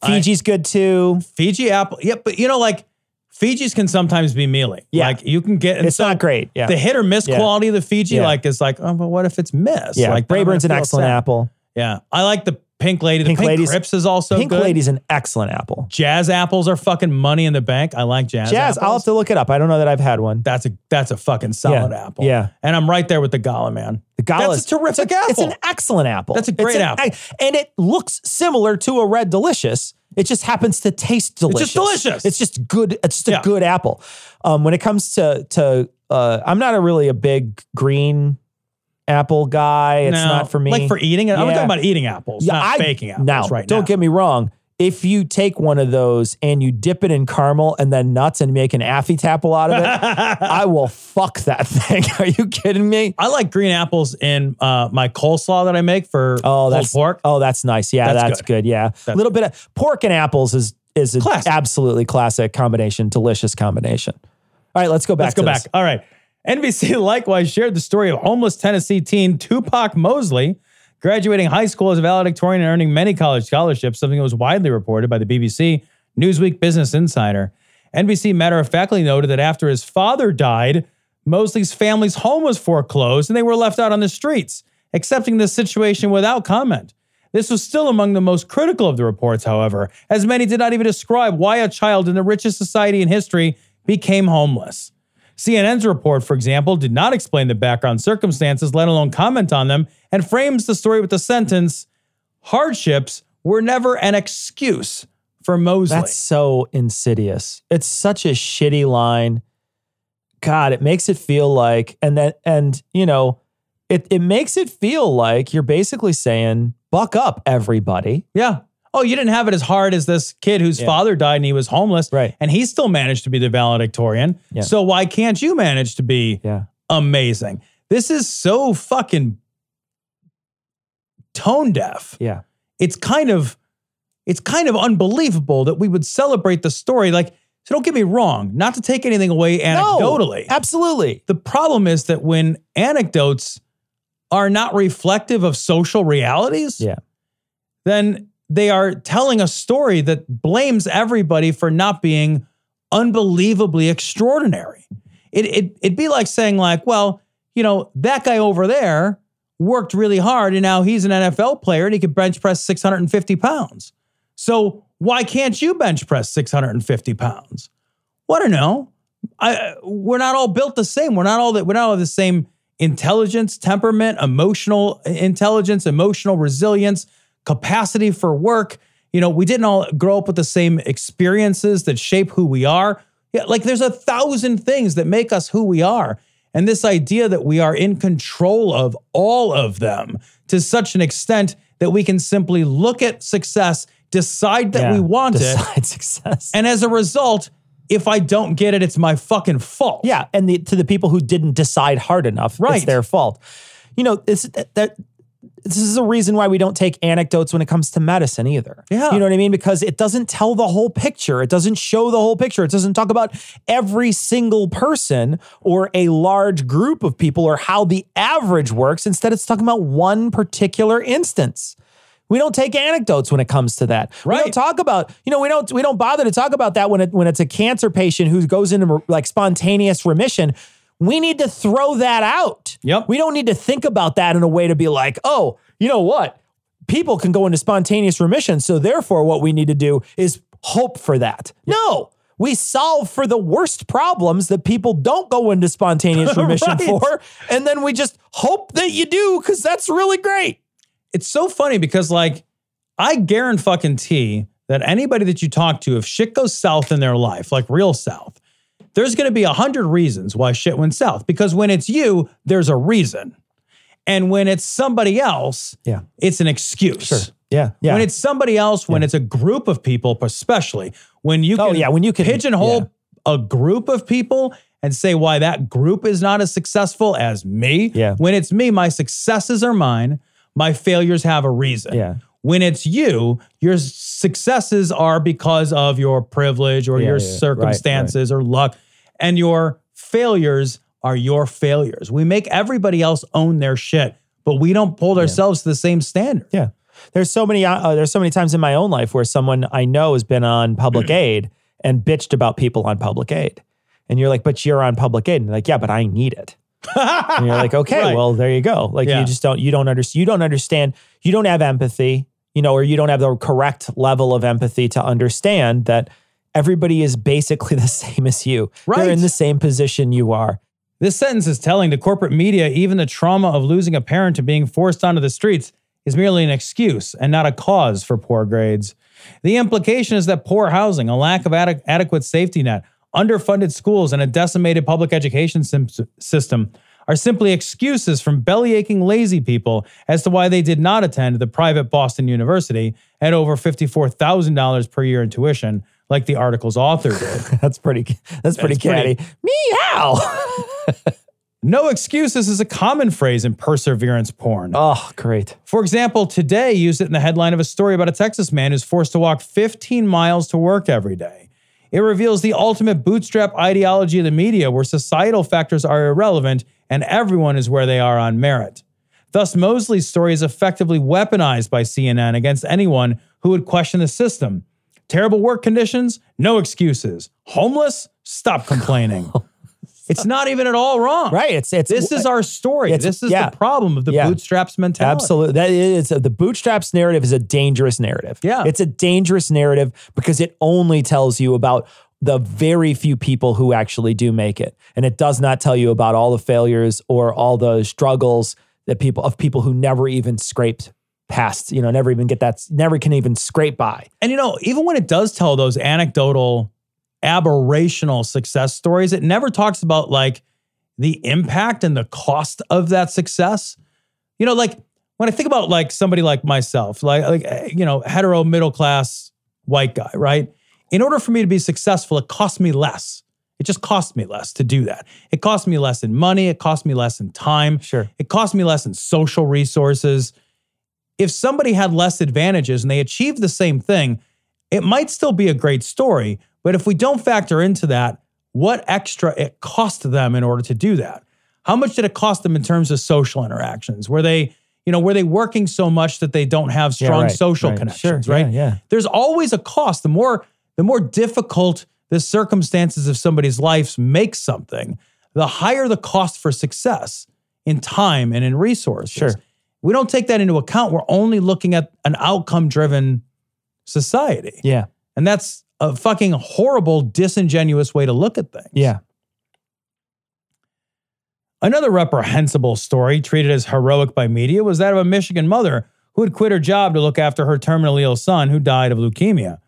Fiji's good too. Fiji apple. Yeah, but you know, like Fiji's can sometimes be mealy. Yeah. Like you can get It's so not great. Yeah, The hit or miss Yeah. quality of the Fiji, Yeah. like, is like, oh, but what if it's miss? yeah. Like Braeburn's an excellent sad. apple. Yeah. I like the pink lady. The Pink pink, Lady's- Crips is also Pink good. Lady's an excellent apple. Jazz apples are fucking money in the bank. I like jazz. Jazz, apples. I'll have to look it up. I don't know that I've had one. That's a that's a fucking solid Yeah. apple. Yeah. And I'm right there with the Gala, man. The Gala That's a terrific it's apple. It's an excellent apple. That's a It's great an apple. and it looks similar to a red delicious. It just happens to taste delicious. just delicious. It's just good. It's just a Yeah. good apple. Um, when it comes to to, uh, I'm not a really a big green apple guy. It's No, not for me. Like for eating it. I'm talking about eating apples, not I- baking apples Now, right don't now. get me wrong. If you take one of those and you dip it in caramel and then nuts and make an Affy Tapple out of it, I will fuck that thing. Are you kidding me? I like green apples in uh, my coleslaw that I make for Oh, that's pork. Oh, that's nice. Yeah, That's that's, good. good. Yeah, a little bit of pork and apples is is an absolutely classic combination. Delicious combination. All right, let's go back. Let's go back. this. All right. NBC likewise shared the story of homeless Tennessee teen Tupac Mosley graduating high school as a valedictorian and earning many college scholarships, something that was widely reported by the BBC, Newsweek, Business Insider. NBC matter of factly noted that after his father died, Mosley's family's home was foreclosed and they were left out on the streets, accepting the situation without comment. This was still among the most critical of the reports, however, as many did not even describe why a child in the richest society in history became homeless. CNN's report, for example, did not explain the background circumstances, let alone comment on them, and frames the story with the sentence hardships were never an excuse for Mosley. That's so insidious. It's such a shitty line. God, it makes it feel like, and then, and you know, it it makes it feel like you're basically saying, "Buck up, everybody." yeah. Oh, you didn't have it as hard as this kid whose Yeah. father died and he was homeless. Right. And he still managed to be the valedictorian. Yeah. So why can't you manage to be Yeah, amazing? This is so fucking tone deaf. yeah. it's kind of it's kind of unbelievable that we would celebrate the story like so don't get me wrong not to take anything away anecdotally No, absolutely. the problem is that when anecdotes are not reflective of social realities, Yeah. then they are telling a story that blames everybody for not being unbelievably extraordinary. It, it, it'd be like saying, like, well, you know, that guy over there worked really hard and now he's an NFL player and he could bench press 650 pounds. So why can't you bench press 650 pounds? What I know. I, we're not all built the same. We're not all that. We're not all the same intelligence, temperament, emotional intelligence, emotional resilience, capacity for work. You know, we didn't all grow up with the same experiences that shape who we are. Yeah, like there's a thousand things that make us who we are. And this idea that we are in control of all of them to such an extent that we can simply look at success, decide that Yeah. we want it, Decide success. and as a result, if I don't get it, it's my fucking fault. Yeah, and the, to the people who didn't decide hard enough, Right. it's their fault. You know, it's that, that this is a reason why we don't take anecdotes when it comes to medicine either. Yeah. You know what I mean? Because it doesn't tell the whole picture. It doesn't show the whole picture. It doesn't talk about every single person or a large group of people or how the average works. Instead, it's talking about one particular instance. We don't take anecdotes when it comes to that. Right. We don't talk about, you know, we don't we don't bother to talk about that when it when it's a cancer patient who goes into like spontaneous remission. We need to throw that out. Yep. We don't need to think about that in a way to be like, oh, you know what? People can go into spontaneous remission. So therefore, what we need to do is hope for that. No. We solve for the worst problems that people don't go into spontaneous remission Right. for. And then we just hope that you do because that's really great. It's so funny because, like, I guarantee that anybody that you talk to, if shit goes south in their life, like real south, there's going to be a hundred reasons why shit went south. Because when it's you, there's a reason. And when it's somebody else, Yeah. it's an excuse. Sure. Yeah. Yeah. When it's somebody else, when it's a group of people, especially when you oh, can, Oh, yeah, when you can- pigeonhole a group of people and say why that group is not as successful as me. Yeah. When it's me, my successes are mine. My failures have a reason. Yeah. When it's you, your successes are because of your privilege or Yeah, your yeah, right, circumstances or luck, and your failures are your failures. We make everybody else own their shit, but we don't hold ourselves to the same standard. Yeah. There's so many uh, there's so many times in my own life where someone I know has been on public aid and bitched about people on public aid. And you're like, "But you're on public aid." And like, "Yeah, but I need it." and you're like, "Okay, Right. well, there you go." Like Yeah. you just don't you don't understand you don't understand you don't have empathy, you know, or you don't have the correct level of empathy to understand that everybody is basically the same as you. Right. They're in the same position you are. This sentence is telling to corporate media even the trauma of losing a parent to being forced onto the streets is merely an excuse and not a cause for poor grades. The implication is that poor housing, a lack of ade- adequate safety net, underfunded schools, and a decimated public education sim- system are simply excuses from bellyaching lazy people as to why they did not attend the private Boston University at over $54,000 per year in tuition, like the article's author did. That's pretty that's pretty That's pretty- catty. Meow. no excuses is a common phrase in perseverance porn. oh, great. For example, today used it in the headline of a story about a Texas man who's forced to walk 15 miles to work every day. It reveals the ultimate bootstrap ideology of the media where societal factors are irrelevant and everyone is where they are on merit. Thus, Mosley's story is effectively weaponized by CNN against anyone who would question the system. Terrible work conditions? No excuses. Homeless? Stop complaining. it's not even at all wrong. Right. It's it's This is our story. This is yeah. the problem of the Yeah. bootstraps mentality. Absolutely. That is the bootstraps narrative is a dangerous narrative. Yeah. It's a dangerous narrative because it only tells you about the very few people who actually do make it. And it does not tell you about all the failures or all the struggles that people of people who never even scraped past, you know, never even get that never can even scrape by. And you know, even when it does tell those anecdotal, aberrational success stories, it never talks about like the impact and the cost of that success. You know, like when I think about like somebody like myself, like like you know, hetero middle class white guy, right? In order for me to be successful, it cost me less. It just cost me less to do that. It cost me less in money. It cost me less in time. Sure. It cost me less in social resources. If somebody had less advantages and they achieved the same thing, it might still be a great story. But if we don't factor into that, what extra it cost them in order to do that, How much did it cost them in terms of social interactions? Were they, you know, were they working so much that they don't have Yeah, strong right, social right. connections, Sure, right? yeah, yeah. There's always a cost. The more the more difficult the circumstances of somebody's lives make something, the higher the cost for success in time and in resources. Sure. We don't take that into account. We're only looking at an outcome driven society. Yeah. And that's a fucking horrible, disingenuous way to look at things. Yeah. Another reprehensible story treated as heroic by media was that of a Michigan mother who had quit her job to look after her terminally ill son who died of leukemia.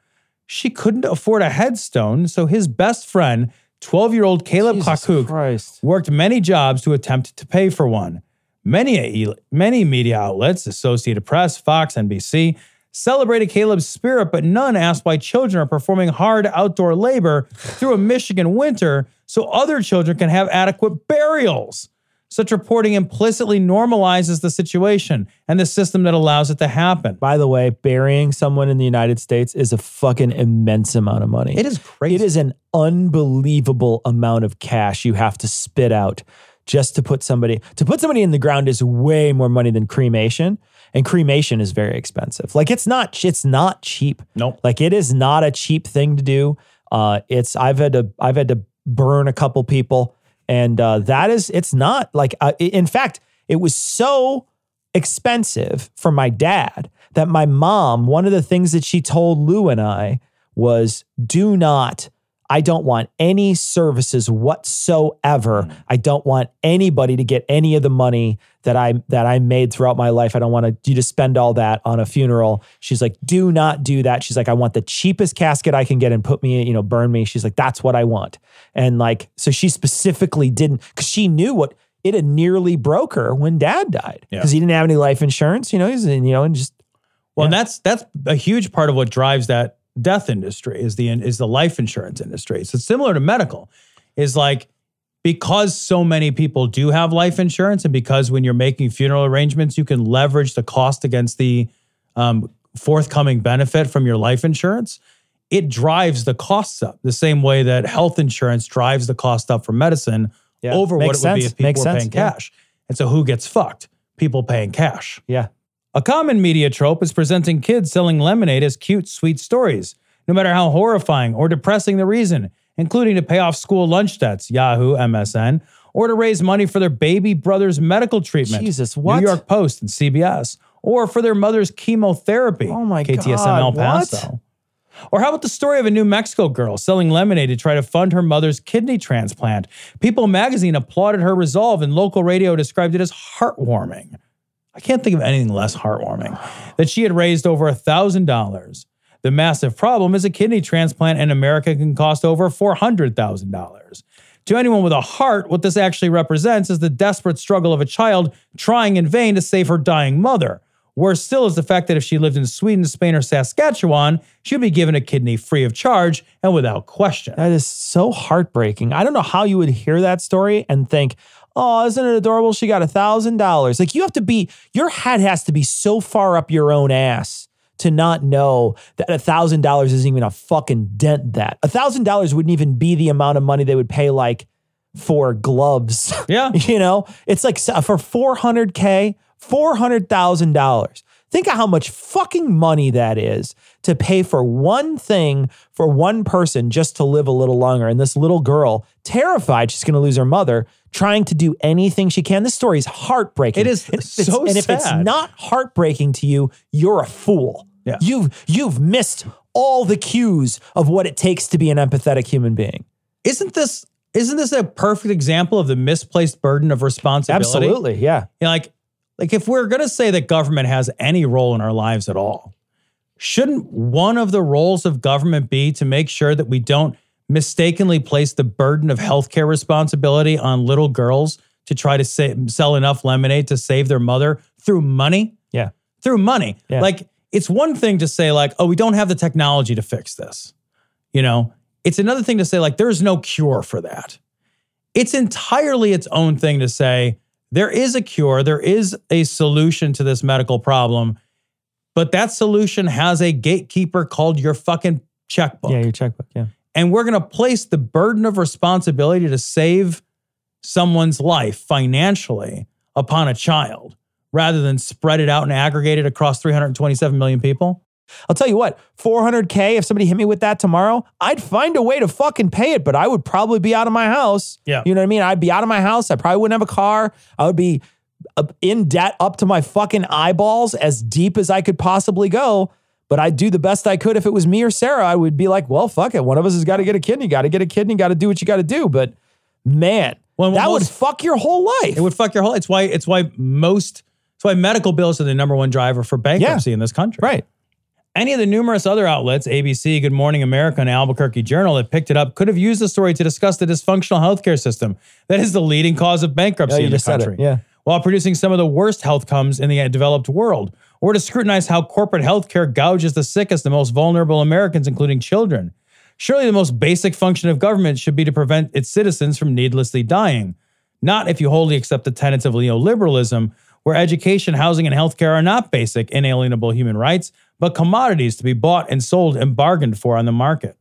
She couldn't afford a headstone, so his best friend, 12 year old Caleb Jesus Kakuk, worked many jobs to attempt to pay for one. Many, many media outlets, Associated Press, Fox, NBC, celebrated Caleb's spirit, but none asked why children are performing hard outdoor labor through a Michigan winter so other children can have adequate burials. Such reporting implicitly normalizes the situation and the system that allows it to happen. By the way, burying someone in the United States is a fucking immense amount of money. It is crazy. It is an unbelievable amount of cash you have to spit out just to put somebody to put somebody in the ground is way more money than cremation and cremation is very expensive. Like it's not it's not cheap. Nope. Like it is not a cheap thing to do. Uh it's I've had to I've had to burn a couple people and uh that is it's not like uh, in fact it was so expensive for my dad that my mom, one of the things that she told Lou and I was do not, I don't want any services whatsoever. Mm. I don't want anybody to get any of the money that I that I made throughout my life. I don't want to you to spend all that on a funeral. She's like, do not do that. She's like, I want the cheapest casket I can get and put me, you know, burn me. She's like, that's what I want. And like, so she specifically didn't because she knew what it had nearly broke her when dad died Yeah. because he didn't have any life insurance. You know, he's you know, and just Well, and that's that's a huge part of what drives that death industry is the is the life insurance industry. So it's similar to medical. Is like because so many people do have life insurance, and because when you're making funeral arrangements, you can leverage the cost against the um, forthcoming benefit from your life insurance. It drives the costs up the same way that health insurance drives the cost up for medicine Yeah. over what it Makes would be if people Makes were sense. paying Yeah. cash. And so who gets fucked? People paying cash. yeah. A common media trope is presenting kids selling lemonade as cute, sweet stories, no matter how horrifying or depressing the reason, including to pay off school lunch debts, Yahoo, MSN, or to raise money for their baby brother's medical treatment, Jesus, what? New York Post and CBS, or for their mother's chemotherapy, Oh my KTSM God, El Paso. Or how about the story of a New Mexico girl selling lemonade to try to fund her mother's kidney transplant? People magazine applauded her resolve, and local radio described it as heartwarming. I can't think of anything less heartwarming. That she had raised over a thousand dollars. The massive problem is a kidney transplant in America can cost over four hundred thousand dollars. To anyone with a heart, what this actually represents is the desperate struggle of a child trying in vain to save her dying mother. Worse still is the fact that if she lived in Sweden, Spain, or Saskatchewan, she'd be given a kidney free of charge and without question. That is so heartbreaking. I don't know how you would hear that story and think, oh, isn't it adorable? She got a thousand dollars. Like you have to be, your head has to be so far up your own ass to not know that a thousand dollars isn't even a fucking dent that. A thousand dollars wouldn't even be the amount of money they would pay like for gloves. Yeah. you know, it's like for 400K, $400,000. Think of how much fucking money that is to pay for one thing for one person just to live a little longer. And this little girl, terrified she's going to lose her mother, trying to do anything she can. This story is heartbreaking. It is and so And if it's not heartbreaking to you, you're a fool. Yeah. You've you've missed all the cues of what it takes to be an empathetic human being. Isn't this isn't this a perfect example of the misplaced burden of responsibility? Absolutely. Yeah. You know, like, like if we're going to say that government has any role in our lives at all, shouldn't one of the roles of government be to make sure that we don't mistakenly place the burden of healthcare responsibility on little girls to try to sa- sell enough lemonade to save their mother through money? Yeah. Through money. Yeah. Like, it's one thing to say, like, oh, we don't have the technology to fix this. You know, it's another thing to say, like, there's no cure for that. It's entirely its own thing to say, there is a cure, there is a solution to this medical problem, but that solution has a gatekeeper called your fucking checkbook. Yeah, your checkbook. Yeah. and we're going to place the burden of responsibility to save someone's life financially upon a child rather than spread it out and aggregate it across 327 million people? I'll tell you what, 400K, if somebody hit me with that tomorrow, I'd find a way to fucking pay it, but I would probably be out of my house. Yeah. You know what I mean? I'd be out of my house. I probably wouldn't have a car. I would be in debt up to my fucking eyeballs as deep as I could possibly go. But I'd do the best I could. If it was me or Sarah, I would be like, well, fuck it. One of us has got to get a kidney, got to get a kidney, got to do what you got to do. But man, Well, that would fuck your whole life. It would fuck your whole. It's why. It's why most. It's why medical bills are the number one driver for bankruptcy in this country. right. Any of the numerous other outlets, ABC, Good Morning America, and Albuquerque Journal, that picked it up could have used the story to discuss the dysfunctional healthcare system that is the leading cause of bankruptcy Yeah, in the just said it. country. Yeah. While producing some of the worst health comes in the developed world, or to scrutinize how corporate healthcare gouges the sickest and most vulnerable Americans, including children. Surely the most basic function of government should be to prevent its citizens from needlessly dying, not if you wholly accept the tenets of neoliberalism, where education, housing, and healthcare are not basic, inalienable human rights, but commodities to be bought and sold and bargained for on the market.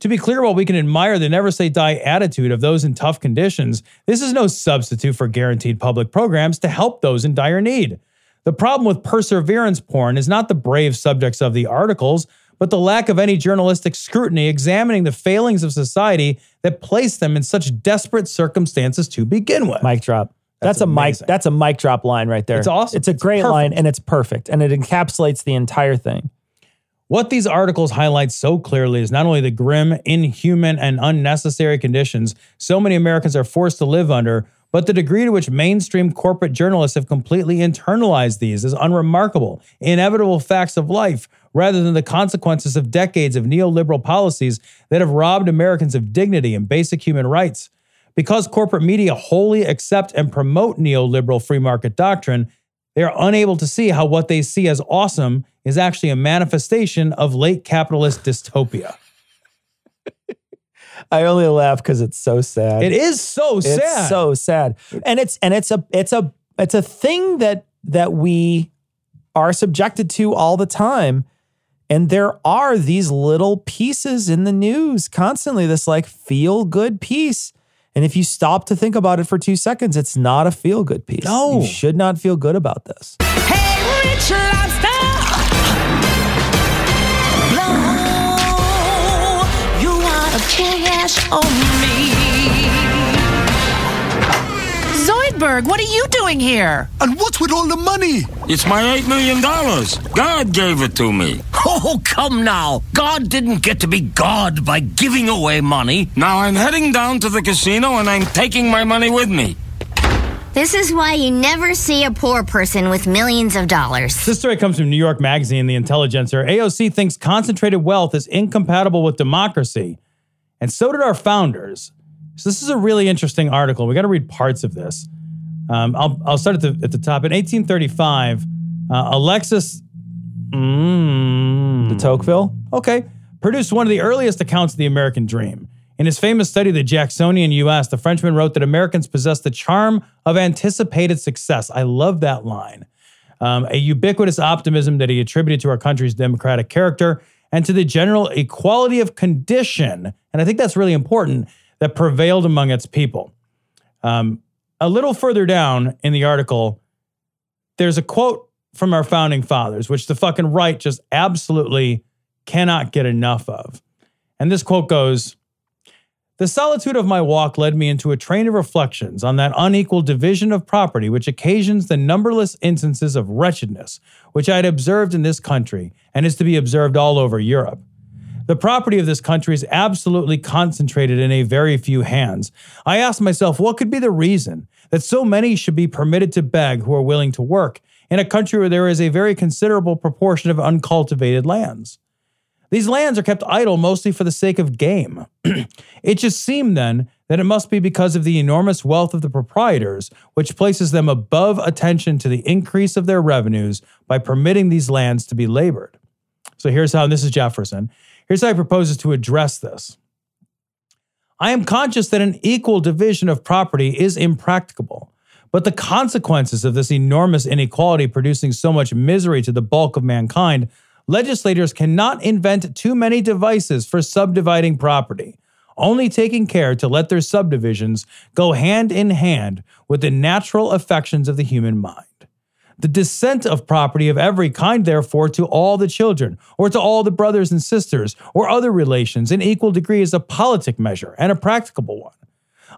To be clear, while we can admire the never say die attitude of those in tough conditions, this is no substitute for guaranteed public programs to help those in dire need. The problem with perseverance porn is not the brave subjects of the articles, but the lack of any journalistic scrutiny examining the failings of society that place them in such desperate circumstances to begin with. Mic drop. That's, That's a mic. That's a mic drop line right there. It's awesome. It's a great line, and it's perfect, and it encapsulates the entire thing. What these articles highlight so clearly is not only the grim, inhuman, and unnecessary conditions so many Americans are forced to live under, but the degree to which mainstream corporate journalists have completely internalized these as unremarkable, inevitable facts of life, rather than the consequences of decades of neoliberal policies that have robbed Americans of dignity and basic human rights. Because corporate media wholly accept and promote neoliberal free market doctrine, they are unable to see how what they see as awesome is actually a manifestation of late capitalist dystopia. I only laugh because it's so sad. It is so sad. It's so sad. And it's and it's a it's a it's a thing that that we are subjected to all the time. And there are these little pieces in the news constantly, this like feel good piece. And if you stop to think about it for two seconds, it's not a feel good piece. No. You should not feel good about this. Hey, rich lobster. Blow you out of cash on me. Zoidberg, what are you doing here? And what's with all the money? It's my $8 million. God gave it to me. Oh, come now. God didn't get to be God by giving away money. Now I'm heading down to the casino and I'm taking my money with me. This is why you never see a poor person with millions of dollars. This story comes from New York Magazine, The Intelligencer. AOC thinks concentrated wealth is incompatible with democracy. And so did our founders. So this is a really interesting article. We got to read parts of this. Um, I'll, I'll start at the, at the top. In 1835, uh, Alexis mm, De Tocqueville? Okay. Produced one of the earliest accounts of the American dream. In his famous study, The Jacksonian U.S., the Frenchman wrote that Americans possess the charm of anticipated success. I love that line. Um, a ubiquitous optimism that he attributed to our country's democratic character and to the general equality of condition. And I think that's really important that prevailed among its people. Um, a little further down in the article, there's a quote from our founding fathers, which the fucking right just absolutely cannot get enough of. And this quote goes The solitude of my walk led me into a train of reflections on that unequal division of property which occasions the numberless instances of wretchedness which I had observed in this country and is to be observed all over Europe. The property of this country is absolutely concentrated in a very few hands. I asked myself, what could be the reason that so many should be permitted to beg who are willing to work in a country where there is a very considerable proportion of uncultivated lands? These lands are kept idle mostly for the sake of game. it just seemed then that it must be because of the enormous wealth of the proprietors, which places them above attention to the increase of their revenues by permitting these lands to be labored. So here's how, this is Jefferson. Here's how he proposes to address this. I am conscious that an equal division of property is impracticable, but the consequences of this enormous inequality producing so much misery to the bulk of mankind, legislators cannot invent too many devices for subdividing property. only taking care to let their subdivisions go hand in hand with the natural affections of the human mind. The descent of property of every kind, therefore, to all the children, or to all the brothers and sisters, or other relations in equal degree is a politic measure and a practicable one.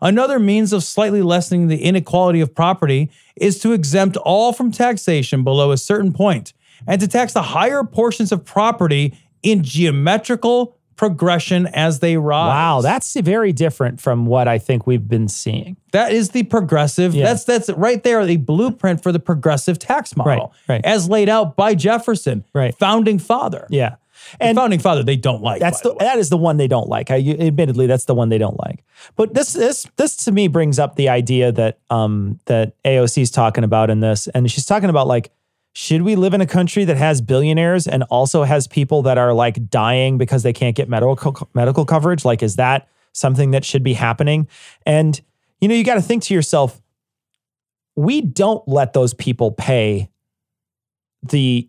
Another means of slightly lessening the inequality of property is to exempt all from taxation below a certain point and to tax the higher portions of property in geometrical progression as they rise. Wow, that's very different from what I think we've been seeing. That is the progressive. Yeah. That's that's right there, the blueprint for the progressive tax model, Right, right. as laid out by Jefferson, Right. founding father. Yeah. And founding father, they don't like. That's by the, that is the one they don't like. I admittedly that's the one they don't like. But this this this to me brings up the idea that um that AOC is talking about in this, and she's talking about like should we live in a country that has billionaires and also has people that are like dying because they can't get medical medical coverage? Like, is that something that should be happening? And you know, you got to think to yourself, we don't let those people pay the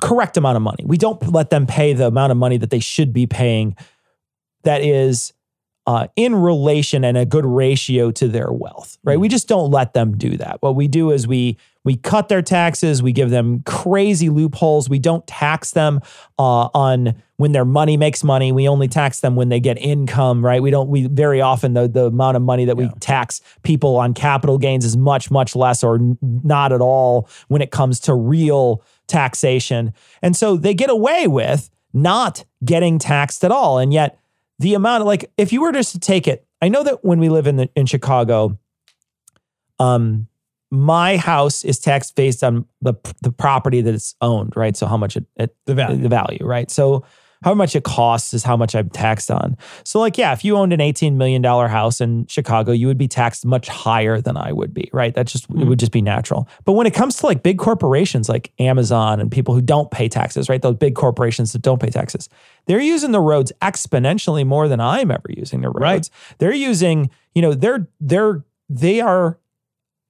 correct amount of money. We don't let them pay the amount of money that they should be paying that is uh, in relation and a good ratio to their wealth, right? We just don't let them do that. What we do is we we cut their taxes, we give them crazy loopholes. We don't tax them uh, on when their money makes money. We only tax them when they get income, right? We don't. We very often the the amount of money that we tax people on capital gains is much much less or n- not at all when it comes to real taxation, and so they get away with not getting taxed at all, and yet the amount of like if you were just to take it i know that when we live in the, in chicago um my house is taxed based on the the property that it's owned right? So how much it, it The value. the value right? So how much it costs is how much i'm taxed on. So like yeah if you owned an 18 million dollar house in chicago you would be taxed much higher than i would be right? That just it hmm. would just be natural. But when it comes to like big corporations like amazon and people who don't pay taxes right? Those big corporations that don't pay taxes they're using the roads exponentially more than i'm ever using the roads. Right. they're using you know they're they're they are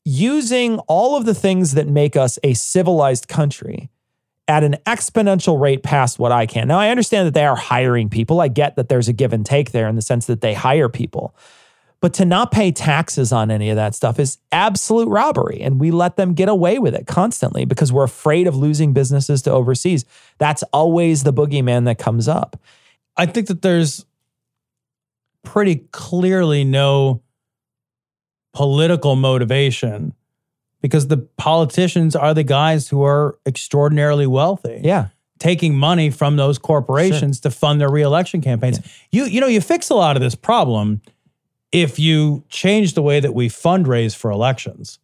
using all of the things that make us a civilized country at an exponential rate past what I can. Now, I understand that they are hiring people. I get that there's a give and take there in the sense that they hire people. But to not pay taxes on any of that stuff is absolute robbery. And we let them get away with it constantly because we're afraid of losing businesses to overseas. That's always the boogeyman that comes up. I think that there's pretty clearly no political motivation because the politicians are the guys who are extraordinarily wealthy. Yeah. Taking money from those corporations to fund their reelection campaigns. You you know, you fix a lot of this problem if you change the way that we fundraise for elections.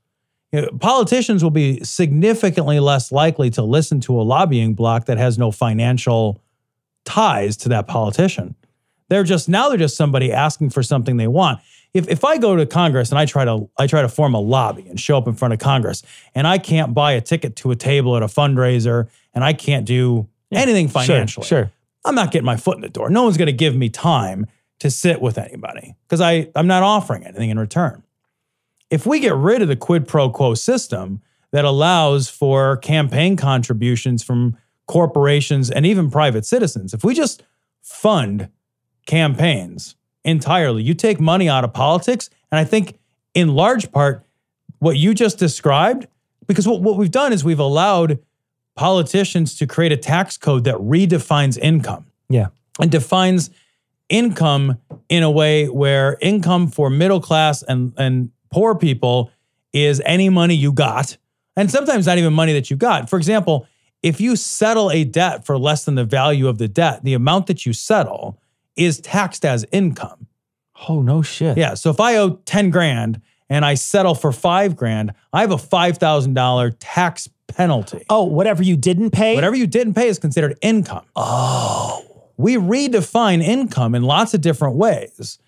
You know, politicians will be significantly less likely to listen to a lobbying block that has no financial ties to that politician. They're just now they're just somebody asking for something they want. If if I go to Congress and I try to I try to form a lobby and show up in front of Congress and I can't buy a ticket to a table at a fundraiser and I can't do anything Sure, financially. Sure. I'm not getting my foot in the door. No one's going to give me time to sit with anybody because I I'm not offering anything in return. If we get rid of the quid pro quo system that allows for campaign contributions from corporations and even private citizens, if we just fund campaigns entirely, you take money out of politics, and I think in large part what you just described, because what, what we've done is we've allowed politicians to create a tax code that redefines income Yeah. and defines income in a way where income for middle class and, and poor people is any money you got, and sometimes not even money that you got. For example, if you settle a debt for less than the value of the debt, the amount that you settle is taxed as income. Oh, no shit. Yeah. So if I owe 10 grand and I settle for five grand, I have a $5,000 tax penalty. Oh, whatever you didn't pay? Whatever you didn't pay is considered income. Oh. We redefine income in lots of different ways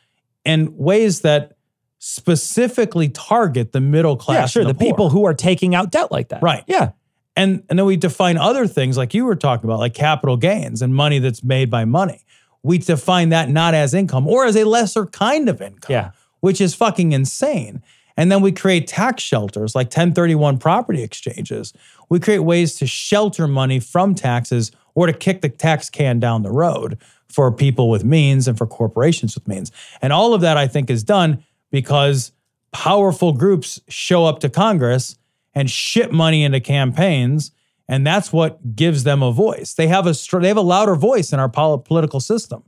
and ways that specifically target the middle class. Yeah, sure. The, poor. people who are taking out debt like that. Right. Yeah. And and then we define other things like you were talking about, like capital gains and money that's made by money. We define that not as income or as a lesser kind of income, Yeah. which is fucking insane. And then we create tax shelters like 1031 property exchanges. We create ways to shelter money from taxes or to kick the tax can down the road for people with means and for corporations with means. And all of that, I think, is done because powerful groups show up to Congress and ship money into campaigns. And that's what gives them a voice. They have a they have a louder voice in our political system.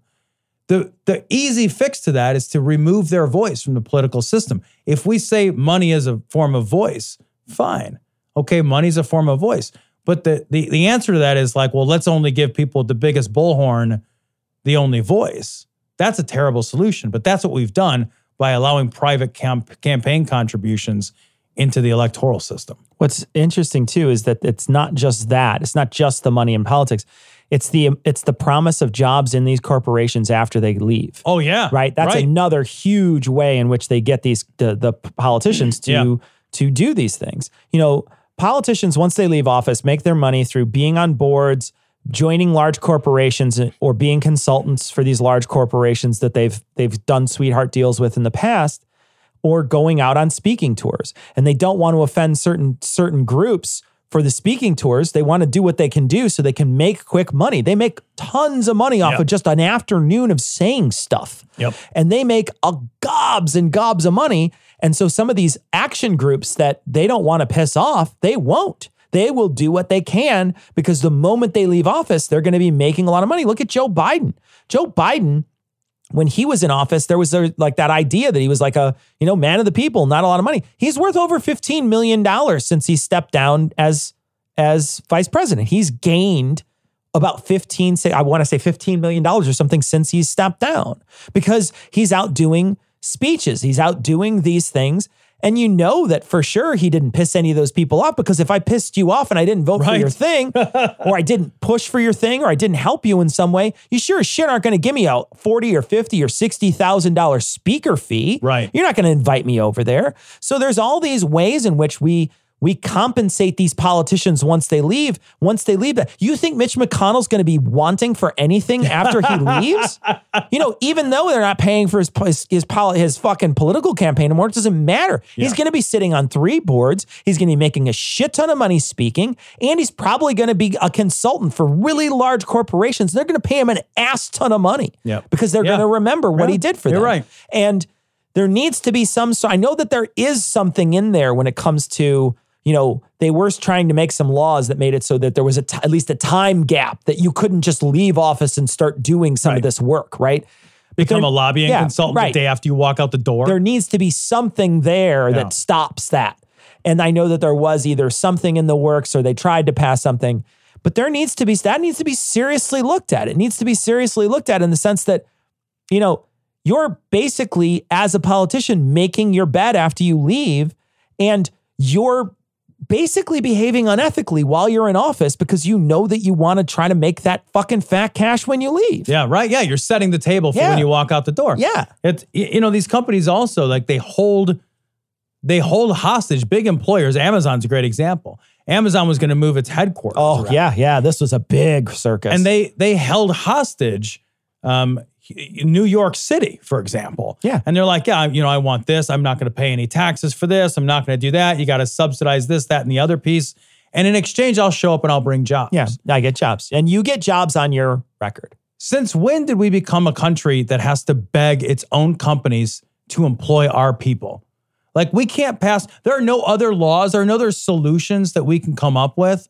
The the easy fix to that is to remove their voice from the political system. If we say money is a form of voice, fine. Okay, money's a form of voice. But the the, the answer to that is like, well, let's only give people the biggest bullhorn the only voice. That's a terrible solution, but that's what we've done by allowing private camp- campaign contributions into the electoral system. What's interesting too is that it's not just that. It's not just the money in politics. It's the it's the promise of jobs in these corporations after they leave. Oh yeah. Right? That's Right. another huge way in which they get these the, the politicians to Yeah. to do these things. You know, politicians once they leave office make their money through being on boards, joining large corporations or being consultants for these large corporations that they've they've done sweetheart deals with in the past or going out on speaking tours. And they don't want to offend certain certain groups for the speaking tours. They want to do what they can do so they can make quick money. They make tons of money off Yep. of just an afternoon of saying stuff. Yep. And they make a gobs and gobs of money. And so some of these action groups that they don't want to piss off, they won't. They will do what they can because the moment they leave office, they're going to be making a lot of money. Look at Joe Biden. Joe Biden when he was in office, there was a, like that idea that he was like a you know man of the people, not a lot of money. He's worth over fifteen million dollars since he stepped down as as vice president. He's gained about 15 say I want to say 15 million dollars or something since he's stepped down because he's out doing speeches. He's out doing these things and you know that for sure he didn't piss any of those people off because if I pissed you off and I didn't vote for your thing or I didn't push for your thing or I didn't help you in some way, you sure as shit aren't going to give me a 40 or 50 or 60,000 dollar speaker fee. Right. You're not going to invite me over there. So there's all these ways in which we we compensate these politicians once they leave. Once they leave, you think Mitch McConnell's going to be wanting for anything after he leaves? You know, even though they're not paying for his his his, poli- his fucking political campaign anymore, it doesn't matter. He's going to be sitting on three boards. He's going to be making a shit ton of money speaking, and he's probably going to be a consultant for really large corporations. They're going to pay him an ass ton of money Yep. because they're Yeah. going to remember what Yeah, he did for you're them. right. And there needs to be some. So I know that there is something in there when it comes to you know they were trying to make some laws that made it so that there was a t- at least a time gap that you couldn't just leave office and start doing some of this work, right? Become there- a lobbying yeah, consultant right. the day after you walk out the door. There needs to be something there Yeah. that stops that. And I know that there was either something in the works or they tried to pass something, but there needs to be that needs to be seriously looked at. It needs to be seriously looked at in the sense that, you know, you're basically as a politician making your bed after you leave and you're basically behaving unethically while you're in office because you know that you want to try to make that fucking fat cash when you leave. Yeah, right. Yeah, you're setting the table for Yeah. when you walk out the door. Yeah. It's you know these companies also like they hold they hold hostage big employers. Amazon's a great example. Amazon was going to move its headquarters. Oh, around. yeah, yeah. This was a big circus. and they they held hostage um, New York City, for example. Yeah. and they're like, yeah, you know, I want this. I'm not going to pay any taxes for this. I'm not going to do that. You got to subsidize this, that, and the other piece. And in exchange, I'll show up and I'll bring jobs. Yeah, I get jobs. And you get jobs on your record. Since when did we become a country that has to beg its own companies to employ our people? Like we can't pass, there are no other laws, there are no other solutions that we can come up with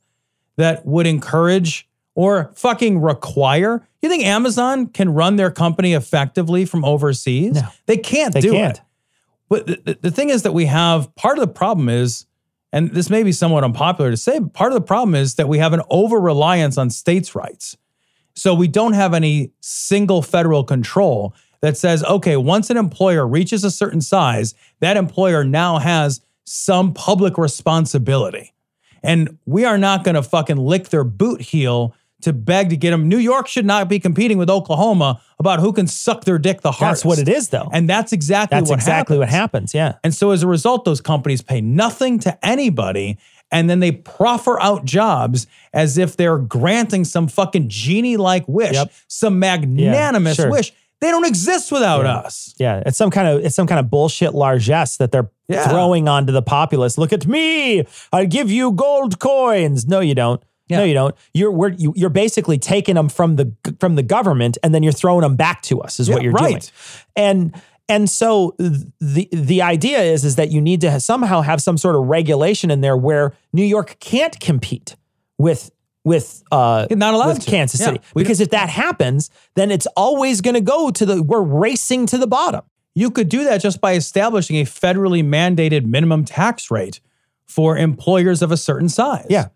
that would encourage or fucking require. You think Amazon can run their company effectively from overseas? No. They can't They do can't. it. But the, the, the thing is that we have part of the problem is, and this may be somewhat unpopular to say, but part of the problem is that we have an over reliance on states' rights. So we don't have any single federal control that says, okay, once an employer reaches a certain size, that employer now has some public responsibility. And we are not going to fucking lick their boot heel to beg to get them. New York should not be competing with Oklahoma about who can suck their dick the hardest. That's what it is, though. And that's exactly That's what exactly what happens. happens. Yeah. And so as a result, those companies pay nothing to anybody. And then they proffer out jobs as if they're granting some fucking genie like wish, Yep. some magnanimous sure. wish. They don't exist without Yeah. us. Yeah. It's some kind of it's some kind of bullshit largesse that they're Yeah. throwing onto the populace. Look at me. I give you gold coins. No, you don't. No, you don't. You're we're, you, you're basically taking them from the from the government and then you're throwing them back to us. Is Yeah, what you're doing. right. And and so the the idea is is that you need to ha- somehow have some sort of regulation in there where New York can't compete with with uh Not allowed with to. Kansas City We because if that happens, then it's always going to go to the we're racing to the bottom. You could do that just by establishing a federally mandated minimum tax rate for employers of a certain size. Yeah.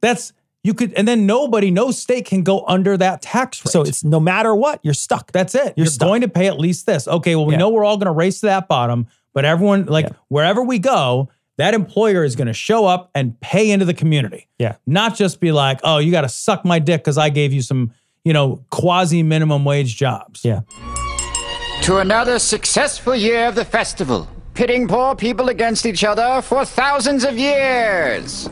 That's you could, and then nobody, no state can go under that tax rate. So it's no matter what, you're stuck. That's it. You're You're, stuck. going to pay at least this. Okay, well, we Yeah. know we're all going to race to that bottom, but everyone, like wherever we go, that employer is going to show up and pay into the community. Yeah. Not just be like, oh, you got to suck my dick because I gave you some, you know, quasi minimum wage jobs. Yeah. To another successful year of the festival, pitting poor people against each other for thousands of years.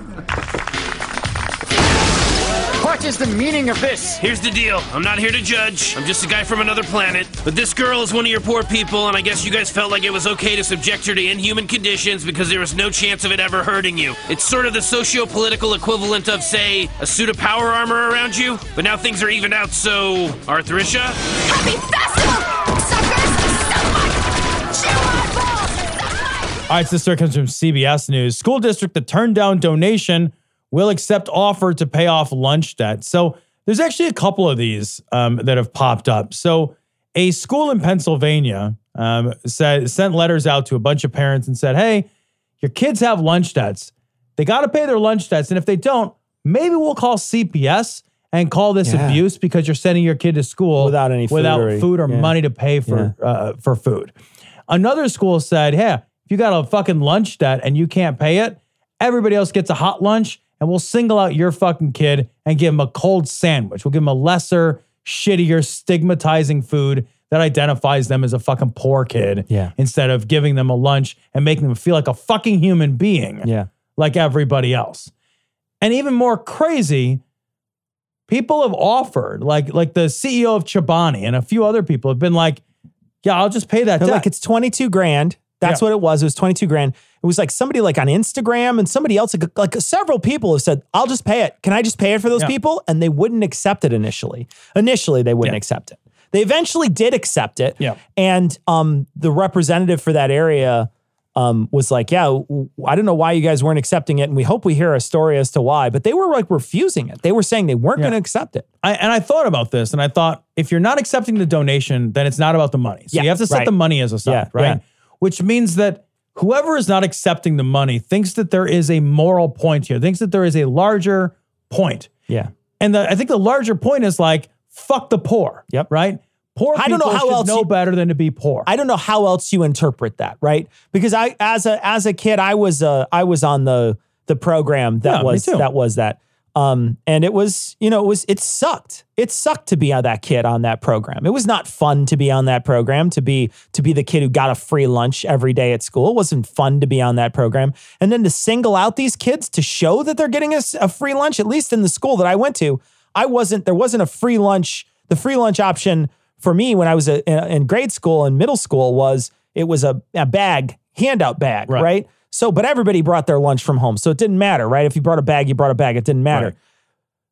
What is the meaning of this? Here's the deal. I'm not here to judge. I'm just a guy from another planet. But this girl is one of your poor people, and I guess you guys felt like it was okay to subject her to inhuman conditions because there was no chance of it ever hurting you. It's sort of the socio political equivalent of, say, a suit of power armor around you. But now things are evened out, so. Arthricia? Happy festival, suckers! So much! Chew my! All right, so this story comes from CBS News. School district that turned down donation will accept offer to pay off lunch debt. So there's actually a couple of these um, that have popped up. So a school in Pennsylvania um, said sent letters out to a bunch of parents and said, "Hey, your kids have lunch debts. They got to pay their lunch debts, and if they don't, maybe we'll call CPS." And call this Yeah. abuse because you're sending your kid to school Without any food without or- food or yeah. money to pay for uh, for food. Another school said, "Hey, if you got a fucking lunch debt and you can't pay it, everybody else gets a hot lunch, and we'll single out your fucking kid and give him a cold sandwich. We'll give him a lesser, shittier, stigmatizing food that identifies them as a fucking poor kid. Yeah. Instead of giving them a lunch and making them feel like a fucking human being, Yeah. like everybody else. And even more crazy, people have offered, like like the CEO of Chobani and a few other people have been like, "Yeah, I'll just pay that debt." like it's 22 grand. That's Yeah. what it was. It was 22 grand. It was like somebody like on Instagram and somebody else, like, like several people have said, I'll just pay it. Can I just pay it for those Yeah. people? And they wouldn't accept it initially. Initially, they wouldn't Yeah. accept it. They eventually did accept it. Yeah. And um, the representative for that area um, was like, yeah, I don't know why you guys weren't accepting it. And we hope we hear a story as to why. But they were like refusing it. They were saying they weren't going to accept it. I, and I thought about this, and I thought if you're not accepting the donation, then it's not about the money. So Yeah, you have to set right. the money as a side, Yeah, right? Which means that whoever is not accepting the money thinks that there is a moral point here, thinks that there is a larger point. Yeah. And the, I think the larger point is like, fuck the poor. Yep. Right? Poor I don't know people how should else know you- better than to be poor. I don't know how else you interpret that, right? Because I, as a as a kid, I was uh I was on the the program that Yeah, was that was that, um, and it was you know it was it sucked. It sucked to be on that kid on that program. It was not fun to be on that program. To be to be the kid who got a free lunch every day at school. It wasn't fun to be on that program. And then to single out these kids to show that they're getting a free lunch, at least in the school that I went to, I wasn't. There wasn't a free lunch. The free lunch option for me when I was a, in, in grade school and middle school was it was a, a bag, handout bag, right. Right. So, but everybody brought their lunch from home. So it didn't matter, right? If you brought a bag, you brought a bag. It didn't matter.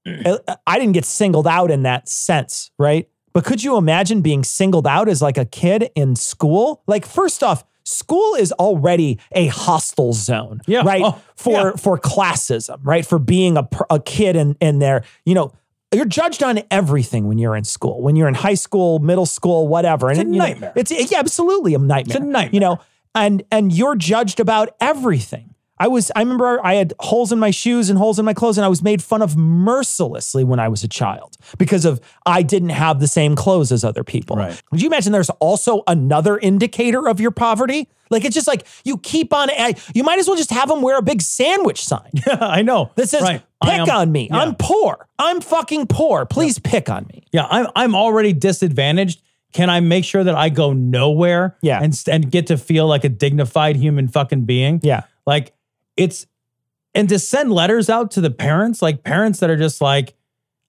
I mm. uh, I didn't get singled out in that sense, right? But could you imagine being singled out as like a kid in school? Like, first off, school is already a hostile zone, Yeah. right? Oh, for yeah. for classism, right? For being a a kid in in there, you know, you're judged on everything when you're in school. When you're in high school, middle school, whatever, and It's a you know, nightmare. it's yeah, absolutely a nightmare. It's a nightmare. You know, and and you're judged about everything. I was I remember I had holes in my shoes and holes in my clothes and I was made fun of mercilessly when I was a child because of I didn't have the same clothes as other people. Right. Would you imagine there's also another indicator of your poverty? Like it's just like you keep on eh, you might as well just have them wear a big sandwich sign Yeah, I know. that says Right. Pick am- on me. yeah. I'm poor. I'm fucking poor. Please pick on me. Yeah, I'm I'm already disadvantaged. Can I make sure that I go nowhere? Yeah. and and get to feel like a dignified human fucking being. Yeah. like it's and to send letters out to the parents, like parents that are just like,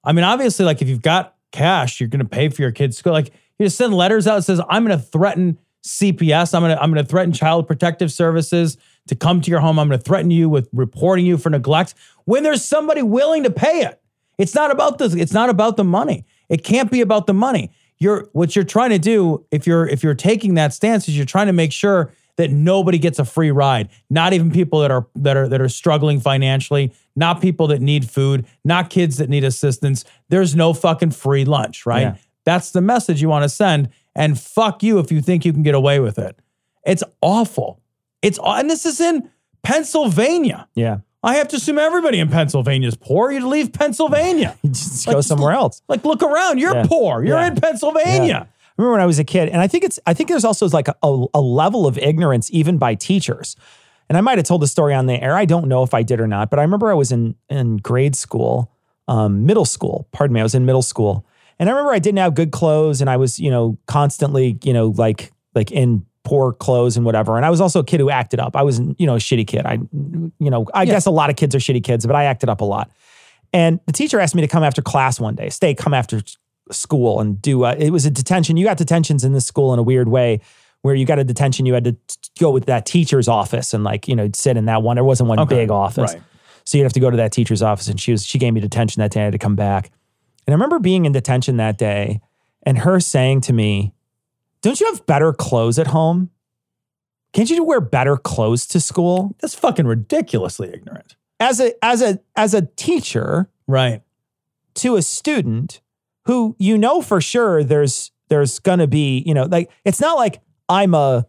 I mean, obviously, like if you've got cash, you're gonna pay for your kids' school. Like you just send letters out that says, I'm gonna threaten CPS. I'm gonna I'm gonna threaten Child Protective Services to come to your home. I'm gonna threaten you with reporting you for neglect when there's somebody willing to pay it. It's not about the it's not about the money. It can't be about the money. You're what you're trying to do if you're if you're taking that stance is you're trying to make sure that nobody gets a free ride. Not even people that are that are that are struggling financially, not people that need food, not kids that need assistance. There's no fucking free lunch, right? Yeah. That's the message you want to send and fuck you if you think you can get away with it. It's awful. It's and this is in Pennsylvania. Yeah. I have to assume everybody in Pennsylvania is poor. You'd leave Pennsylvania. Just go somewhere else. Like, look around. You're Yeah. poor. You're Yeah. in Pennsylvania. Yeah. I remember when I was a kid, and I think it's I think there's also like a, a, a level of ignorance even by teachers. And I might have told the story on the air. I don't know if I did or not, but I remember I was in in grade school, um, middle school. Pardon me, I was in middle school, and I remember I didn't have good clothes, and I was you know constantly you know like like in poor clothes and whatever. And I was also a kid who acted up. I was you know a shitty kid. I you know I guess a lot of kids are shitty kids, but I acted up a lot. And the teacher asked me to come after class one day, stay, come after school and do, uh, it was a detention. You got detentions in this school in a weird way where you got a detention, you had to go with that teacher's office and like, you know, sit in that one. There wasn't one Okay, big office. right. So you'd have to go to that teacher's office and she was, she gave me detention that day. I had to come back. And I remember being in detention that day and her saying to me, don't you have better clothes at home? Can't you wear better clothes to school? That's fucking ridiculously ignorant. As a, as a, as a teacher, Right. to a student who you know for sure there's there's gonna be you know like it's not like I'm a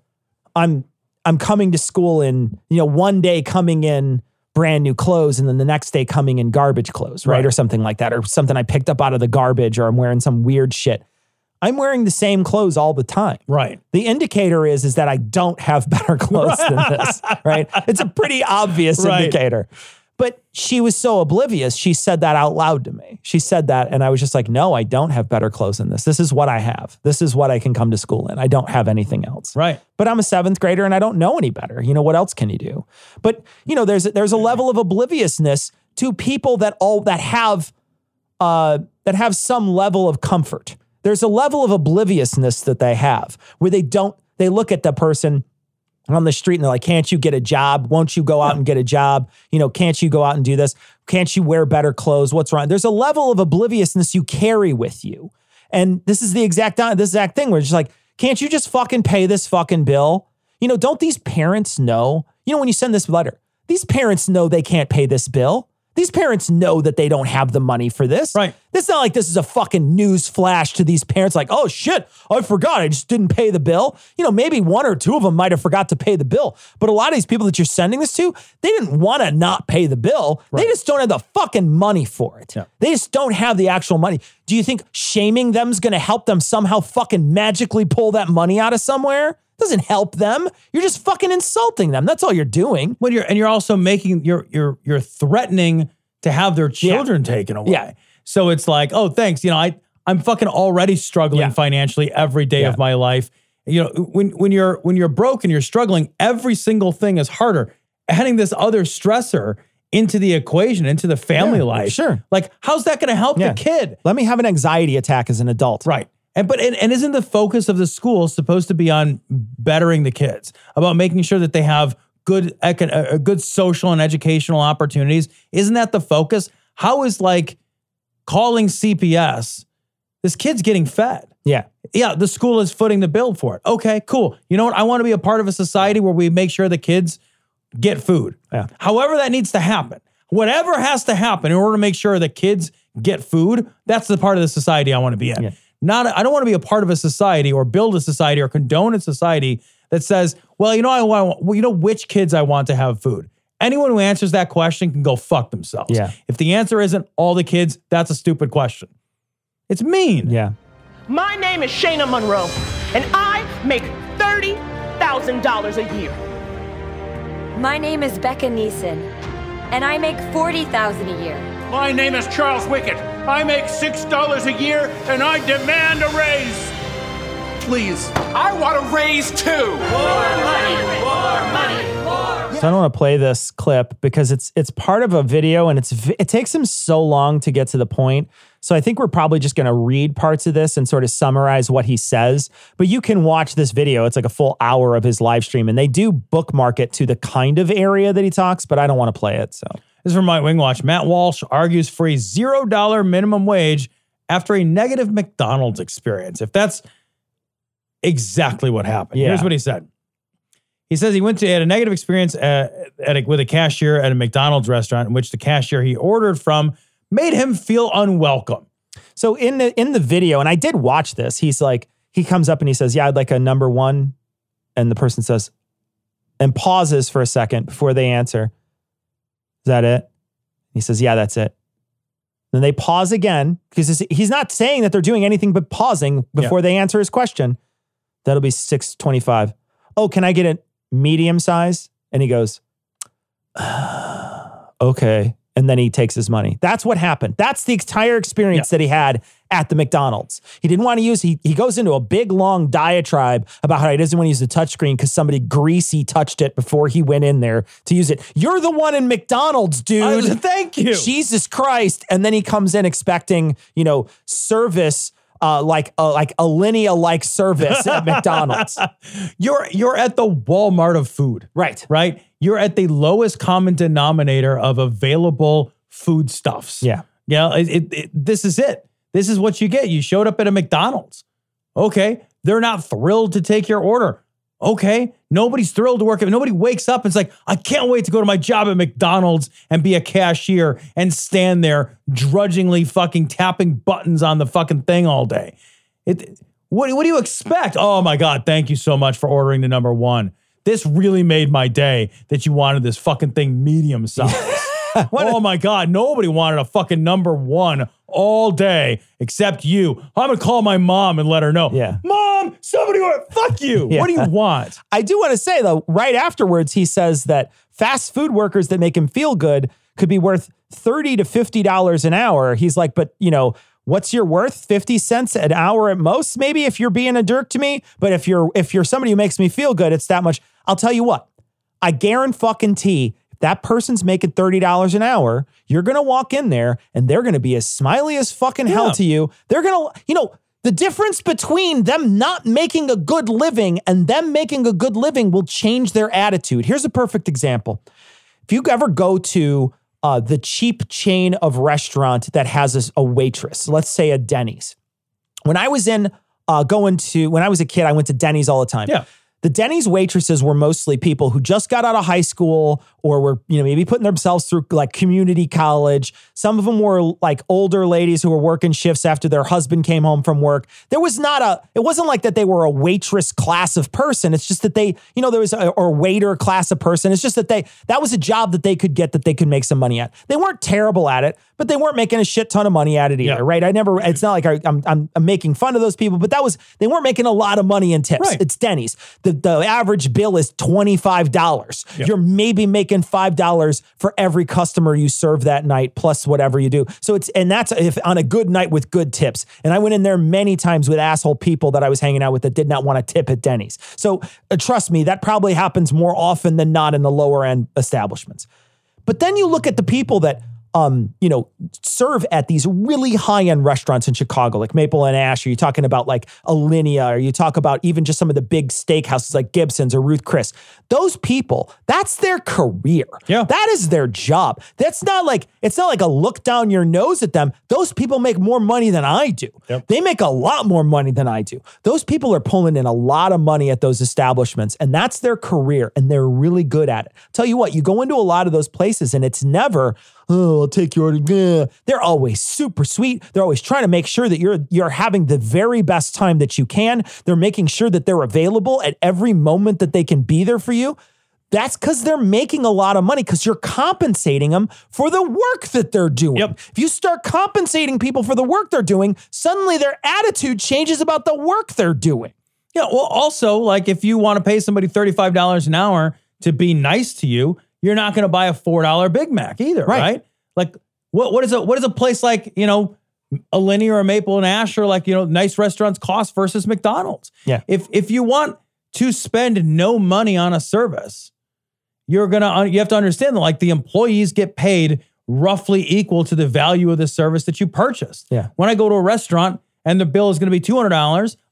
I'm I'm coming to school in you know one day coming in brand new clothes and then the next day coming in garbage clothes right, Right. or something like that or something I picked up out of the garbage or I'm wearing some weird shit. I'm wearing the same clothes all the time. Right. The indicator is is that I don't have better clothes than this, right? It's a pretty obvious Right. indicator. But she was so oblivious. She said that out loud to me. She said that, and I was just like, no, I don't have better clothes than this. This is what I have. This is what I can come to school in. I don't have anything else. Right. But I'm a seventh grader and I don't know any better. You know, what else can you do? But, you know, there's there's a level of obliviousness to people that all that have uh, that have some level of comfort. There's a level of obliviousness that they have where they don't, they look at the person on the street and they're like, can't you get a job? Won't you go out and get a job? You know, can't you go out and do this? Can't you wear better clothes? What's wrong? There's a level of obliviousness you carry with you. And this is the exact, this exact thing where it's just like, can't you just fucking pay this fucking bill? You know, don't these parents know? You know, when you send this letter, these parents know they can't pay this bill. These parents know that they don't have the money for this. Right. It's not like this is a fucking news flash to these parents, like, oh shit, I forgot. I just didn't pay the bill. You know, maybe one or two of them might have forgot to pay the bill. But a lot of these people that you're sending this to, they didn't want to not pay the bill. They just don't have the fucking money for it. Yeah. They just don't have the actual money. Do you think shaming them is going to help them somehow fucking magically pull that money out of somewhere? Doesn't help them. You're just fucking insulting them. That's all you're doing. When you're and you're also making you're you're you're threatening to have their children taken away. Yeah. So it's like, oh, thanks. You know, I I'm fucking already struggling Yeah. financially every day Yeah. of my life. You know, when when you're when you're broke and you're struggling, every single thing is harder. Adding this other stressor into the equation, into the family Yeah, life. sure. Like, how's that gonna help Yeah. the kid? Let me have an anxiety attack as an adult. Right. And but and, and isn't the focus of the school supposed to be on bettering the kids, about making sure that they have good econ- uh, good social and educational opportunities? Isn't that the focus? How is like calling CPS? This kid's getting fed. Yeah. Yeah, the school is footing the bill for it. Okay, cool. You know what? I want to be a part of a society where we make sure the kids get food. Yeah. However, that needs to happen. Whatever has to happen in order to make sure that kids get food, that's the part of the society I want to be in. Yeah. Not, I don't want to be a part of a society or build a society or condone a society that says, well, you know, I want, well, you know, which kids I want to have food. Anyone who answers that question can go fuck themselves. Yeah. If the answer isn't all the kids, that's a stupid question. It's mean. Yeah. My name is Shayna Monroe, and I make $30,000 a year. My name is Becca Neeson, and I make 40000 a year. My name is Charles Wickett. I make $6 a year and I demand a raise. Please, I want a raise too. More money, more money, more. So I don't want to play this clip because it's it's part of a video and it's it takes him so long to get to the point. So I think we're probably just going to read parts of this and sort of summarize what he says. But you can watch this video. It's like a full hour of his live stream and they do bookmark it to the kind of area that he talks, but I don't want to play it. So This is from Right Wing Watch. Matt Walsh argues for a zero dollar minimum wage after a negative McDonald's experience. If that's exactly what happened, Yeah. here's what he said. He says he went to had a negative experience at, at a, with a cashier at a McDonald's restaurant in which the cashier he ordered from made him feel unwelcome. So in the in the video, and I did watch this, he's like, he comes up and he says, Yeah, I'd like a number one. And the person says, and pauses for a second before they answer. Is that it? He says, Yeah, that's it. Then they pause again because he's not saying that they're doing anything but pausing before they answer his question. That'll be 625. Oh, can I get a medium size? And he goes, okay. And then he takes his money. That's what happened. That's the entire experience that he had at the McDonald's. He didn't want to use, he, he goes into a big long diatribe about how he doesn't want to use the touchscreen because somebody greasy touched it before he went in there to use it. You're the one in McDonald's, dude. Thank you. Jesus Christ. And then he comes in expecting, you know, service. Uh, like uh, like Alinea like service at McDonald's. You're you're at the Walmart of food. Right. Right? You're at the lowest common denominator of available foodstuffs. Yeah. Yeah, it, it, it- this is it. This is what you get. You showed up at a McDonald's. Okay. They're not thrilled to take your order. Okay. Nobody's thrilled to work at nobody wakes up and is like, I can't wait to go to my job at McDonald's and be a cashier and stand there drudgingly fucking tapping buttons on the fucking thing all day. It what, what do you expect? Oh my God, thank you so much for ordering the number one. This really made my day that you wanted this fucking thing medium size. oh my God, nobody wanted a fucking number one all day except you. I'm gonna call my mom and let her know. Yeah. Mom, somebody order. Fuck you. What do you want? I do want to say though, right afterwards, he says that fast food workers that make him feel good could be worth thirty to fifty dollars an hour. He's like, but you know, what's your worth? Fifty cents an hour at most, maybe if you're being a jerk to me. But if you're if you're somebody who makes me feel good, it's that much. I'll tell you what, I guarantee if that person's making $30 an hour, you're gonna walk in there and they're gonna be as smiley as fucking hell to you. They're gonna, you know, the difference between them not making a good living and them making a good living will change their attitude. Here's a perfect example. If you ever go to uh, the cheap chain of restaurant that has a, a waitress, let's say a Denny's. When I was in uh, going to when I was a kid, I went to Denny's all the time. Yeah. The Denny's waitresses were mostly people who just got out of high school or were, you know, maybe putting themselves through like community college. Some of them were like older ladies who were working shifts after their husband came home from work. There was not a, it wasn't like that they were a waitress class of person. It's just that they, you know, there was a or waiter class of person. It's just that they, that was a job that they could get that they could make some money at. They weren't terrible at it, but they weren't making a shit ton of money at it either, Yeah. right? I never, it's not like I, I'm, I'm, I'm making fun of those people, but that was, they weren't making a lot of money in tips. Right. It's Denny's. The, the average bill is $25. Yep. You're maybe making $5 for every customer you serve that night, plus whatever you do. So it's, and that's if on a good night with good tips. And I went in there many times with asshole people that I was hanging out with that did not want to tip at Denny's. So uh, trust me, that probably happens more often than not in the lower end establishments. But then you look at the people that um, you know, serve at these really high-end restaurants in Chicago, like Maple and Ash, or you talking about like Alinea, or you talk about even just some of the big steakhouses like Gibson's or Ruth Chris. Those people, that's their career. Yeah. That is their job. That's not like it's not like a look down your nose at them. Those people make more money than I do. Yep. They make a lot more money than I do. Those people are pulling in a lot of money at those establishments, and that's their career, and they're really good at it. Tell you what, you go into a lot of those places, and it's never, oh, I'll take your order. Gah." They're always super sweet. They're always trying to make sure that you're you're having the very best time that you can. They're making sure that they're available at every moment that they can be there for you. That's because they're making a lot of money because you're compensating them for the work that they're doing. Yep. If you start compensating people for the work they're doing, suddenly their attitude changes about the work they're doing. Yeah. Well, also, like if you want to pay somebody $35 an hour to be nice to you, you're not going to buy a $4 Big Mac either, Right. right? Like what what is a what is a place like, you know, Alinea or Maple and Ash or like, you know, nice restaurants cost versus McDonald's. Yeah. If if you want to spend no money on a service, you're going to uh, you have to understand that like the employees get paid roughly equal to the value of the service that you purchased. Yeah. When I go to a restaurant and the bill is going to be $200,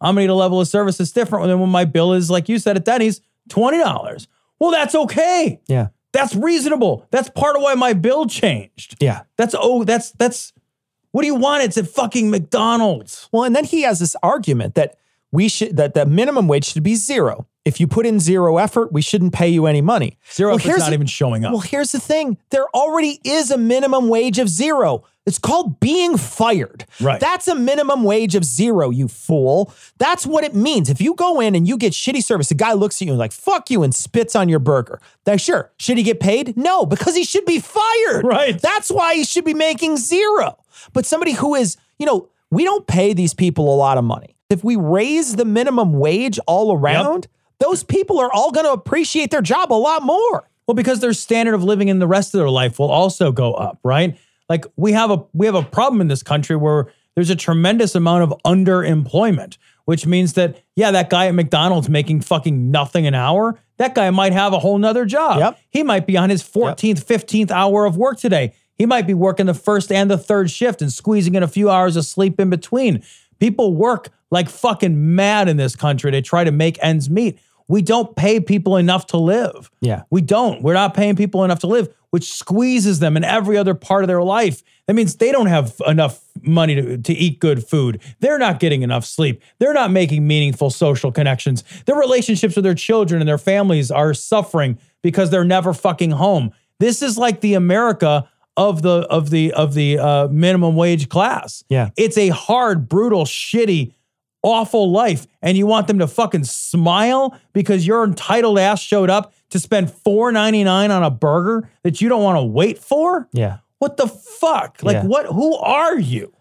I'm going to need a level of service that's different than when my bill is, like you said at Denny's, $20. Well, that's okay. Yeah. That's reasonable. That's part of why my bill changed. Yeah. That's oh, that's that's what do you want? It's at fucking McDonald's. Well, and then he has this argument that we should that the minimum wage should be zero. If you put in zero effort, we shouldn't pay you any money. Zero effort's here's not the- even showing up. Well, here's the thing: there already is a minimum wage of zero. It's called being fired. Right. That's a minimum wage of zero, you fool. That's what it means. If you go in and you get shitty service, the guy looks at you and like, fuck you, and spits on your burger. Then sure, should he get paid? No, because he should be fired. Right. That's why he should be making zero. But somebody who is, you know, we don't pay these people a lot of money. If we raise the minimum wage all around, those people are all going to appreciate their job a lot more. Well, because their standard of living in the rest of their life will also go up, right? Like we have a we have a problem in this country where there's a tremendous amount of underemployment, which means that yeah, that guy at McDonald's making fucking nothing an hour, that guy might have a whole nother job. Yep. He might be on his 14th, 15th hour of work today. He might be working the first and the third shift and squeezing in a few hours of sleep in between. People work like fucking mad in this country to try to make ends meet. We don't pay people enough to live. Yeah. We don't. We're not paying people enough to live, which squeezes them in every other part of their life. That means they don't have enough money to, to eat good food. They're not getting enough sleep. They're not making meaningful social connections. Their relationships with their children and their families are suffering because they're never fucking home. This is like the America of the of the of the uh, minimum wage class. Yeah. It's a hard, brutal, shitty, awful life. And you want them to fucking smile because your entitled ass showed up to spend $4.99 on a burger that you don't want to wait for? Yeah. What the fuck? Like Yeah. what who are you?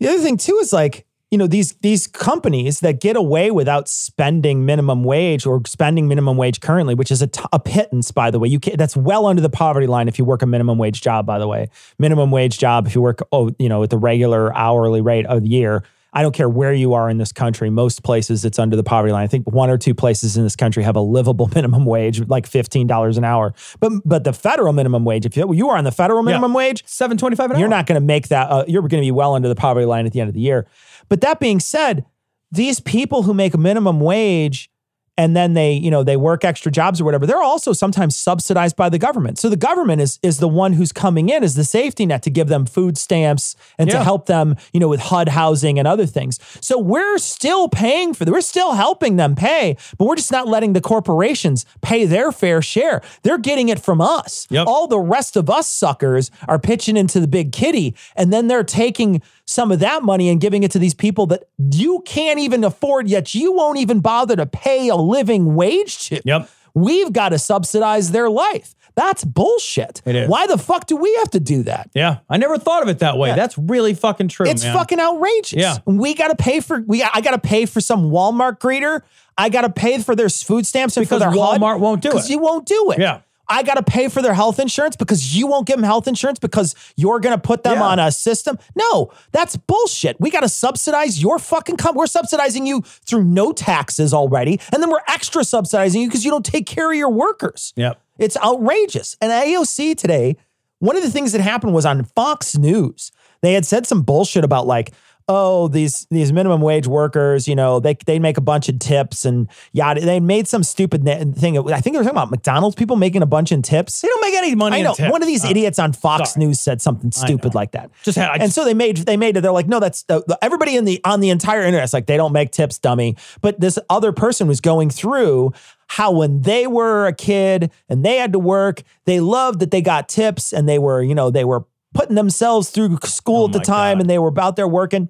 The other thing too is like, you know, these these companies that get away without spending minimum wage or spending minimum wage currently, which is a, t- a pittance, by the way. You can, that's well under the poverty line if you work a minimum wage job. By the way, minimum wage job if you work oh you know at the regular hourly rate of the year. I don't care where you are in this country. Most places it's under the poverty line. I think one or two places in this country have a livable minimum wage, like fifteen dollars an hour. But but the federal minimum wage, if you, you are on the federal minimum wage, Seven twenty five an hour. you're hour. not going to make that. Uh, you're going to be well under the poverty line at the end of the year. But that being said, these people who make minimum wage and then they, you know, they work extra jobs or whatever, they're also sometimes subsidized by the government. So the government is is the one who's coming in as the safety net to give them food stamps and to help them, you know, with HUD housing and other things. So we're still paying for them. We're still helping them pay, but we're just not letting the corporations pay their fair share. They're getting it from us. Yep. All the rest of us suckers are pitching into the big kitty, and then they're taking some of that money and giving it to these people that you can't even afford, yet you won't even bother to pay a living wage to. Yep. We've got to subsidize their life. That's bullshit. It is. Why the fuck do we have to do that? Yeah. I never thought of it that way. Yeah. That's really fucking true. It's man. fucking outrageous. Yeah. We got to pay for we I got to pay for some Walmart greeter. I got to pay for their food stamps and Because for their HUD Walmart won't do it. because it. you won't do it. Yeah. I got to pay for their health insurance because you won't give them health insurance because you're going to put them Yeah. on a system. No, that's bullshit. We got to subsidize your fucking company. We're subsidizing you through no taxes already. And then we're extra subsidizing you because you don't take care of your workers. Yep. It's outrageous. And AOC today, one of the things that happened was on Fox News. They had said some bullshit about like, oh, these these minimum wage workers, you know, they they make a bunch of tips and yada. They made some stupid thing. I think they were talking about McDonald's people making a bunch in tips. They don't make any money I know one of these Oh. idiots on Fox sorry. News said something stupid like that. Just had- I and so they made they made it. They're like, no, that's uh, everybody in the on the entire internet. It's like they don't make tips, dummy. But this other person was going through how when they were a kid and they had to work, they loved that they got tips and they were you know they were putting themselves through school Oh at the time God. and they were out there working.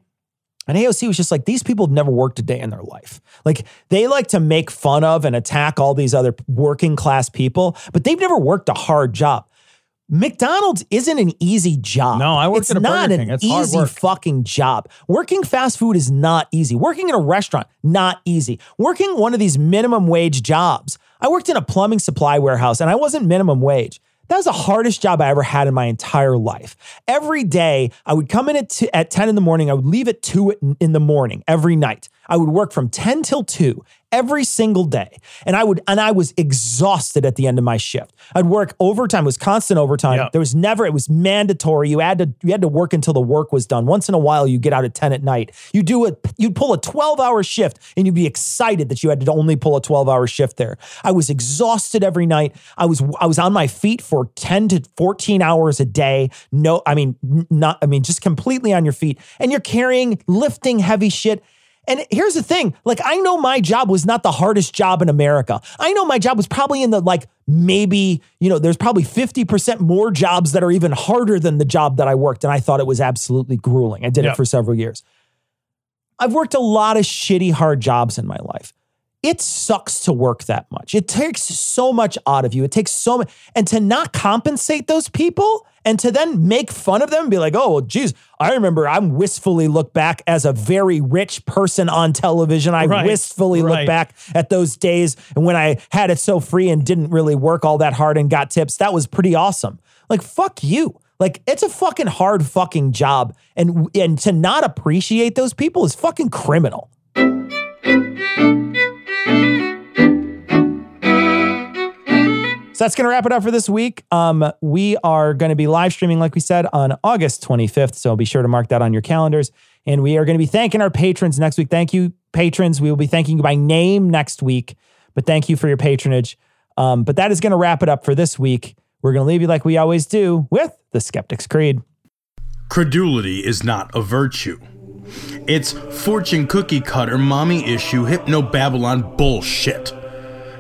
And AOC was just like, these people have never worked a day in their life. Like, they like to make fun of and attack all these other working class people, but they've never worked a hard job. McDonald's isn't an easy job. No, I worked it's at a not Burger an King. It's hard easy work. fucking job. Working fast food is not easy. Working in a restaurant, not easy. Working one of these minimum wage jobs. I worked in a plumbing supply warehouse and I wasn't minimum wage. That was the hardest job I ever had in my entire life. Every day, I would come in at, t- at 10 in the morning. I would leave at 2 in- the morning every night. I would work from 10 till 2 every single day. And I would, and I was exhausted at the end of my shift. I'd work overtime. It was constant overtime. Yeah. There was never, it was mandatory. You had to, you had to work until the work was done. Once in a while, you get out at 10 at night. You do it, you'd pull a 12 hour shift and you'd be excited that you had to only pull a 12 hour shift there. I was exhausted every night. I was, I was on my feet for 10 to 14 hours a day. No, I mean, not, I mean, just completely on your feet and you're carrying, lifting heavy shit. And here's the thing like, I know my job was not the hardest job in America. I know my job was probably in the like, maybe, you know, there's probably 50% more jobs that are even harder than the job that I worked. And I thought it was absolutely grueling. I did Yep. it for several years. I've worked a lot of shitty, hard jobs in my life. It sucks to work that much. It takes so much out of you. It takes so much. And to not compensate those people and to then make fun of them and be like, oh, well, geez, I remember I'm wistfully look back as a very rich person on television. I Right, wistfully look back at those days and when I had it so free and didn't really work all that hard and got tips. That was pretty awesome. Like, fuck you. Like, it's a fucking hard fucking job. And, and to not appreciate those people is fucking criminal. That's going to wrap it up for this week. Um, we are going to be live streaming, like we said, on August 25th. So be sure to mark that on your calendars. And we are going to be thanking our patrons next week. Thank you, patrons. We will be thanking you by name next week, but thank you for your patronage. Um, but that is going to wrap it up for this week. We're going to leave you like we always do with the Skeptic's Creed. Credulity is not a virtue. It's fortune cookie cutter, mommy issue, hypno Babylon bullshit.